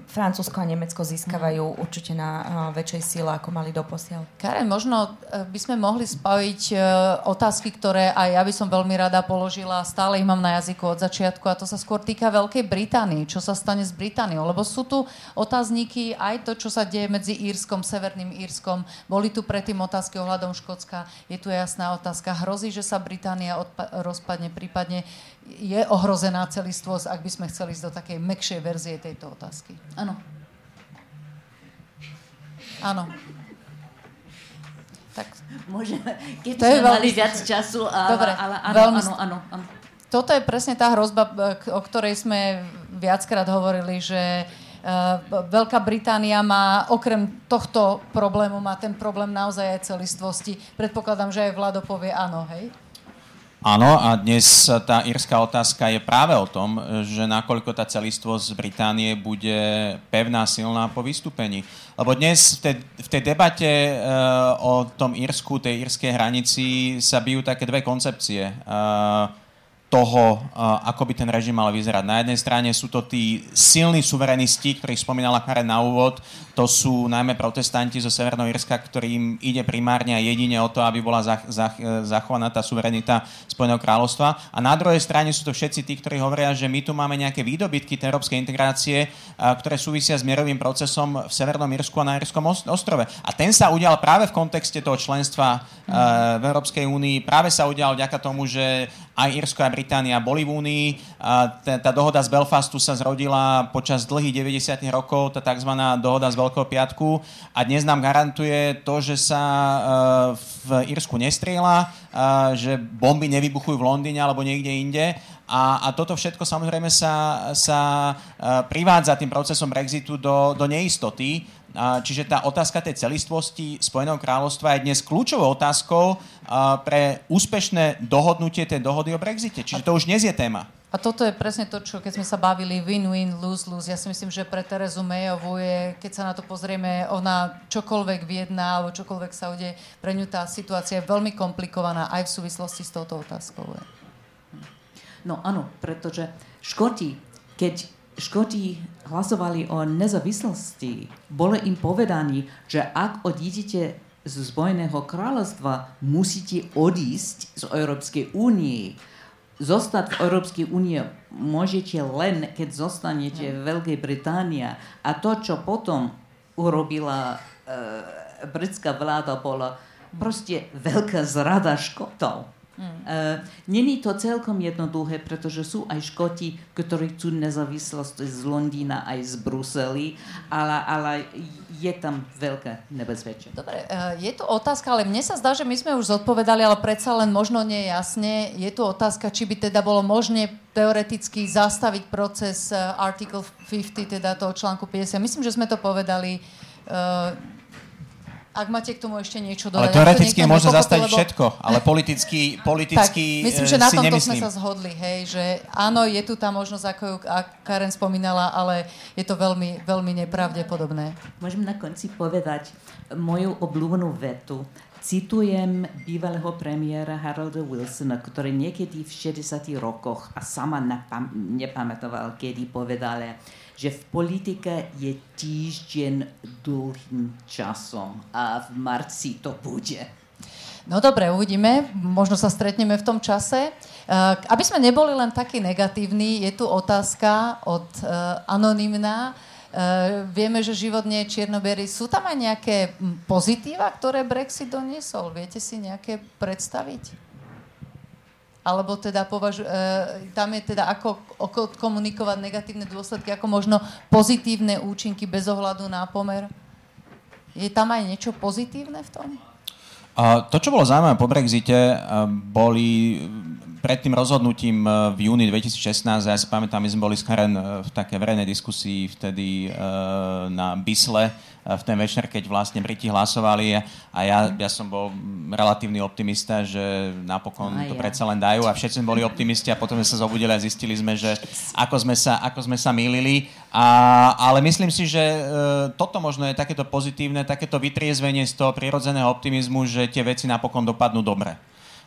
Francúzsko a Nemecko získavajú určite na väčšej síle, ako mali doposiaľ. Karen, možno by sme mohli spojiť otázky, ktoré aj ja by som veľmi rada položila, stále ich mám na jazyku od začiatku a to sa skôr týka Veľkej Británii. Čo sa stane s Britániou? Lebo sú tu otázniky aj to, čo sa deje medzi Írskom, Severným Írskom. Boli tu predtým otázky ohľadom Škótska. Je tu jasná otázka. Hrozí, že sa Británia odpa- rozpadne, prípadne je ohrozená celistvosť, ak by sme chceli ísť do takej mekšej verzie tejto otázky. Áno. Áno. Tak. Môžeme, keď to sme mali viac času, ale, Dobre, ale áno, veľmi... áno, áno, áno. Toto je presne tá hrozba, o ktorej sme viackrát hovorili, že Uh, Veľká Británia má okrem tohto problému, má ten problém naozaj aj celistvosti. Predpokladám, že aj Vlado povie áno, hej? Áno, a dnes tá írska otázka je práve o tom, že nakoľko tá celistvosť z Británie bude pevná, silná po vystúpení. Lebo dnes v tej, v tej debate uh, o tom Írsku, tej írskej hranici sa bijú také dve koncepcie. Toho, ako by ten režim mal vyzerať. Na jednej strane sú to tí silní suverenisti, ktorých spomínala Karen na úvod, to sú najmä protestanti zo Severného Irska, ktorým ide primárne a jedine o to, aby bola zach- zach- zachovaná tá suverenita Spojeného kráľovstva. A na druhej strane sú to všetci tí, ktorí hovoria, že my tu máme nejaké výdobytky tej európskej integrácie, ktoré súvisia s mierovým procesom v Severnom Irsku a na Irskom ostrove. A ten sa udial práve v kontexte toho členstva v Európskej únii. Práve sa udial vďaka tomu, že aj Irsko a Británia boli v Únii. Tá, tá dohoda z Belfastu sa zrodila počas dlhých 90. rokov, tá tzv. dohoda z Veľkého piatku a dnes nám garantuje to, že sa uh, v Irsku nestrieľa, uh, že bomby nevybuchujú v Londýne alebo niekde inde. A, a toto všetko samozrejme sa, sa uh, privádza tým procesom Brexitu do, do neistoty. Čiže tá otázka tej celistvosti Spojeného kráľovstva je dnes kľúčovou otázkou pre úspešné dohodnutie tej dohody o Brexite. Čiže to už dnes je téma. A toto je presne to, čo keď sme sa bavili win-win, lose-lose. Ja si myslím, že pre Terezu Mayovú je, keď sa na to pozrieme, ona čokoľvek viedna alebo čokoľvek sa udeje, pre ňu tá situácia je veľmi komplikovaná aj v súvislosti s touto otázkou. No áno, pretože Škoti, keď Škoti hlasovali o nezávislosti, bolo im povedaní, že ak odídete z Spojeného kráľovstva, musíte odísť z Európskej únie. Zostať v Európskej únie môžete len, keď zostanete v Veľkej Británia. A to, čo potom urobila e, britská vláda, bola proste veľká zrada Škotov. Uh, není to celkom jednoduché, pretože sú aj Škoti, ktorí chcú nezávislosť z Londýna aj z Brusely, ale, ale je tam veľké nebezpečie. Dobre, uh, je tu otázka, ale mne sa zdá, že my sme už zodpovedali, ale predsa len možno nie jasne. Je tu otázka, či by teda bolo možné teoreticky zastaviť proces uh, Article 50, teda toho článku 50. Myslím, že sme to povedali. Ak máte k tomu ešte niečo dodať. Ale teoreticky je možné zastaviť lebo... všetko, ale politicky, politicky tak, myslím, že na tomto sme sa zhodli, hej, že áno, je tu tá možnosť, ako ju Karen spomínala, ale je to veľmi, veľmi nepravdepodobné. Môžem na konci povedať moju obľúbenú vetu. Citujem bývalého premiéra Harolda Wilsona, ktorý niekedy v 60 rokoch a sama napam- nepamätoval, kedy povedal, že v politike je týždeň dlhým časom a v marci to bude. No dobre, uvidíme. Možno sa stretneme v tom čase. Uh, aby sme neboli len takí negatívni, je tu otázka od uh, anonymná. Uh, vieme, že život nie je čiernoberý. Sú tam aj nejaké pozitíva, ktoré Brexit doniesol? Viete si nejaké predstaviť? Alebo teda považu, e, tam je teda ako, komunikovať negatívne dôsledky, ako možno pozitívne účinky bez ohľadu na pomer. Je tam aj niečo pozitívne v tom? A to, čo bolo zaujímavé po Brexite, e, boli pred tým rozhodnutím e, v júni 2016, ja si pamätám, my sme boli s Karen v také verejnej diskusii vtedy na Bisle, v ten večer, keď vlastne Briti hlasovali a ja, ja som bol relatívny optimista, že napokon a to ja. predsa len dajú a všetci sme boli optimisti a potom sme sa zobudili a zistili sme, že ako sme sa, ako sme sa mýlili. A, ale myslím si, že e, toto možno je takéto pozitívne, takéto vytriezvenie z toho prirodzeného optimizmu, že tie veci napokon dopadnú dobre.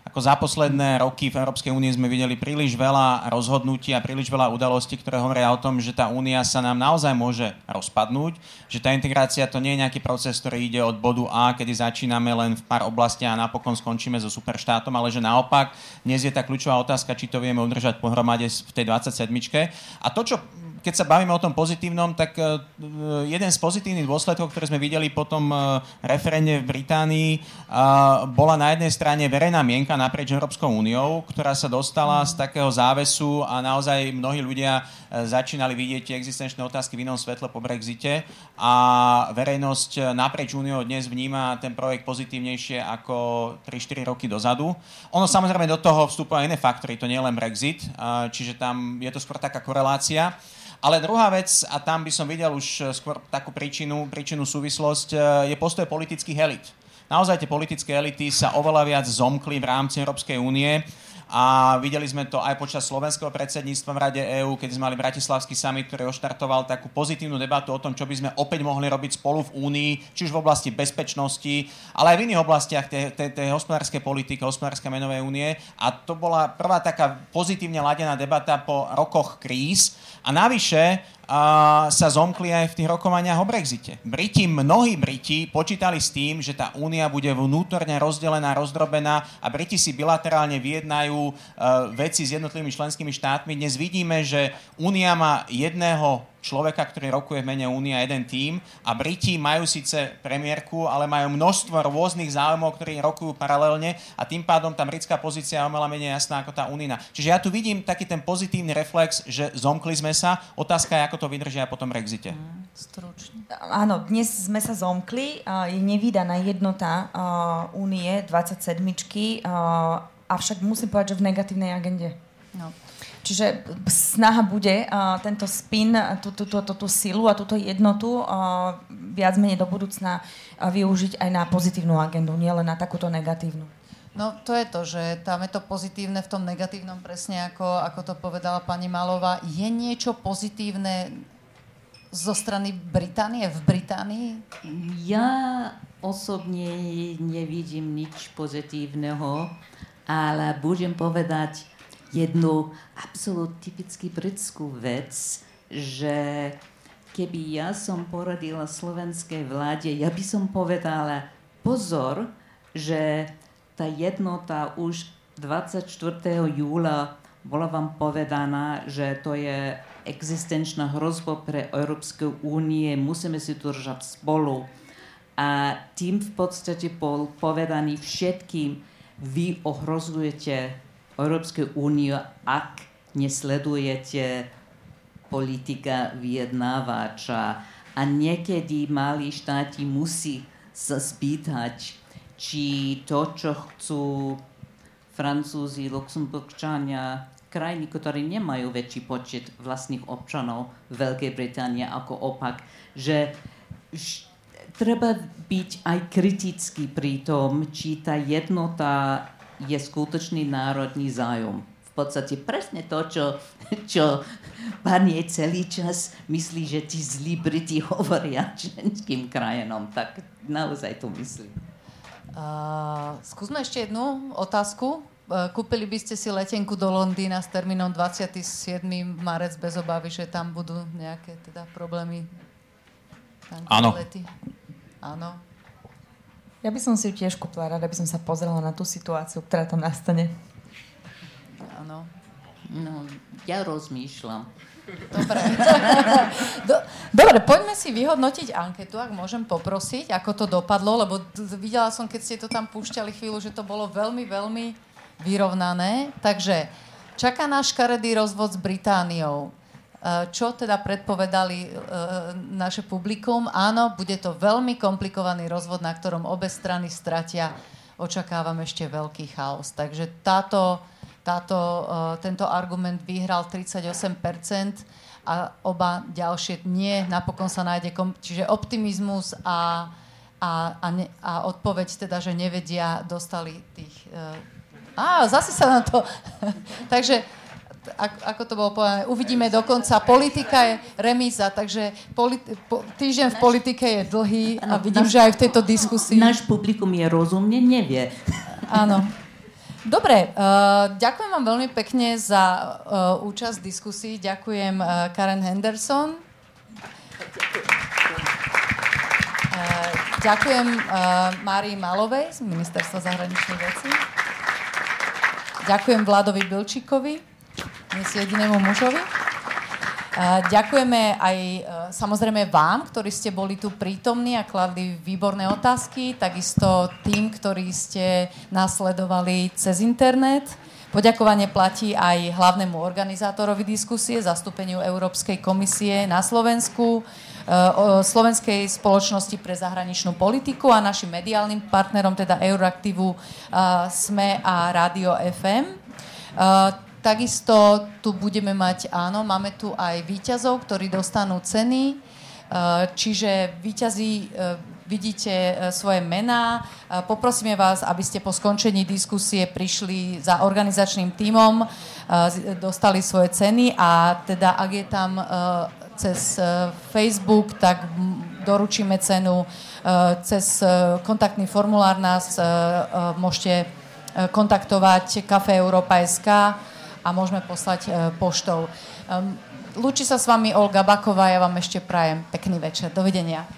Ako za posledné roky v Európskej únii sme videli príliš veľa rozhodnutí a príliš veľa udalostí, ktoré hovoria o tom, že tá únia sa nám naozaj môže rozpadnúť, že tá integrácia to nie je nejaký proces, ktorý ide od bodu A, kedy začíname len v pár oblastiach a napokon skončíme so superštátom, ale že naopak dnes je tá kľúčová otázka, či to vieme udržať pohromade v tej 27. A to, čo keď sa bavíme o tom pozitívnom, tak e, jeden z pozitívnych dôsledkov, ktoré sme videli po tom e, referende v Británii, bola na jednej strane verejná mienka naprieč Európskou úniou, ktorá sa dostala z takého závesu a naozaj mnohí ľudia e, začínali vidieť tie existenčné otázky v inom svetle po Brexite a verejnosť naprieč úniou dnes vníma ten projekt pozitívnejšie ako 3-4 roky dozadu. Ono samozrejme do toho vstúpajú iné faktory, to nie je len Brexit, čiže tam je to skôr taká korelácia. Ale druhá vec, a tam by som videl už eh, skôr takú príčinu, príčinu súvislosť, eh, je postoj politických elit. Naozaj tie politické elity sa oveľa viac zomkli v rámci Európskej únie a videli sme to aj počas slovenského predsedníctva v Rade EÚ, keď sme mali Bratislavský summit, ktorý oštartoval takú pozitívnu debatu o tom, čo by sme opäť mohli robiť spolu v Únii, či už v oblasti bezpečnosti, ale aj v iných oblastiach tej, tej, tej hospodárskej politiky, hospodárskej menovej únie. A to bola prvá taká pozitívne ladená debata po rokoch kríz. A navyše sa zomkli aj v tých rokovaniach o Brexite. Briti, mnohí Briti počítali s tým, že tá únia bude vnútorne rozdelená, rozdrobená a Briti si bilaterálne vyjednajú uh, veci s jednotlivými členskými štátmi. Dnes vidíme, že únia má jedného človeka, ktorý rokuje v mene Únie a jeden tým a Briti majú síce premiérku, ale majú množstvo rôznych záujmov, ktorí rokujú paralelne a tým pádom tá britská pozícia je oveľa menej jasná ako tá unina. Čiže ja tu vidím taký ten pozitívny reflex, že zomkli sme sa. Otázka je, ako to vydržia po tom Brexite. Mm, stručne. Áno, dnes sme sa zomkli. Je nevydaná jednota Únie 27. Avšak musím povedať, že v negatívnej agende. No. Čiže snaha bude uh, tento spin, tú, tú, tú, tú, tú silu a túto jednotu uh, viac menej do budúcna uh, využiť aj na pozitívnu agendu, nielen na takúto negatívnu. No to je to, že tam je to pozitívne v tom negatívnom presne ako, ako to povedala pani Malová. Je niečo pozitívne zo strany Británie, v Británii? Ja osobne nevidím nič pozitívneho, ale budem povedať, jednu absolút typicky britskú vec, že keby ja som poradila slovenskej vláde, ja by som povedala pozor, že tá jednota už 24. júla bola vám povedaná, že to je existenčná hrozba pre Európsku únie, musíme si to držať spolu. A tým v podstate bol povedaný všetkým, vy ohrozujete Európsku úniu, ak nesledujete politika vyjednávača. A niekedy malí štáti musí sa spýtať, či to, čo chcú Francúzi, Luxemburgčania, krajiny, ktoré nemajú väčší počet vlastných občanov Veľkej Británie ako opak, že treba byť aj kritický pri tom, či tá jednota je skutočný národný zájom. V podstate presne to, čo, čo pán je celý čas myslí, že tí zlí Briti hovoria členským krajinom. Tak naozaj to myslím. Uh, skúsme ešte jednu otázku. Uh, kúpili by ste si letenku do Londýna s termínom 27. marec bez obavy, že tam budú nejaké teda problémy? Áno. Áno. Ja by som si ju tiež kúpila, rada by som sa pozrela na tú situáciu, ktorá tam nastane. Áno. No, ja rozmýšľam. Dobre. Dobre, poďme si vyhodnotiť anketu, ak môžem poprosiť, ako to dopadlo, lebo videla som, keď ste to tam púšťali chvíľu, že to bolo veľmi, veľmi vyrovnané. Takže čaká náš škaredý rozvod s Britániou. E, čo teda predpovedali e, naše publikum? Áno, bude to veľmi komplikovaný rozvod, na ktorom obe strany stratia. Očakávam ešte veľký chaos. Takže táto táto, uh, tento argument vyhral 38% a oba ďalšie nie. Napokon sa nájde, kom- čiže optimizmus a, a, a, ne, a odpoveď teda, že nevedia, dostali tých... Uh, á, zase sa na to... takže ako, ako to bolo povedané, uvidíme dokonca. Politika je remíza, takže politi- po, týždeň v politike je dlhý a vidím, že aj v tejto diskusii... Náš publikum je rozumne, nevie. Áno. Dobre, uh, ďakujem vám veľmi pekne za uh, účasť v diskusii. Ďakujem uh, Karen Henderson. Ďakujem Márii Malovej z Ministerstva zahraničných vecí. Ďakujem Vladovi Bilčíkovi, dnes jedinému mužovi. Ďakujeme aj e, samozrejme vám, ktorí ste boli tu prítomní a kladli výborné otázky, takisto tým, ktorí ste nasledovali cez internet. Poďakovanie platí aj hlavnému organizátorovi diskusie, zastúpeniu Európskej komisie na Slovensku, e, Slovenskej spoločnosti pre zahraničnú politiku a našim mediálnym partnerom, teda Euraktivu, SME a Rádio FM. Takisto tu budeme mať, áno, máme tu aj výťazov, ktorí dostanú ceny, e, čiže výťazí e, vidíte e, svoje mená. Poprosíme vás, aby ste po skončení diskusie prišli za organizačným tímom, dostali svoje ceny a teda ak je tam cez Facebook, tak doručíme cenu. Cez kontaktný formulár nás môžete kontaktovať Cafe Europa SK a môžeme poslať e, poštou. Lúči sa s vami Olga Baková, ja vám ešte prajem pekný večer. Dovidenia.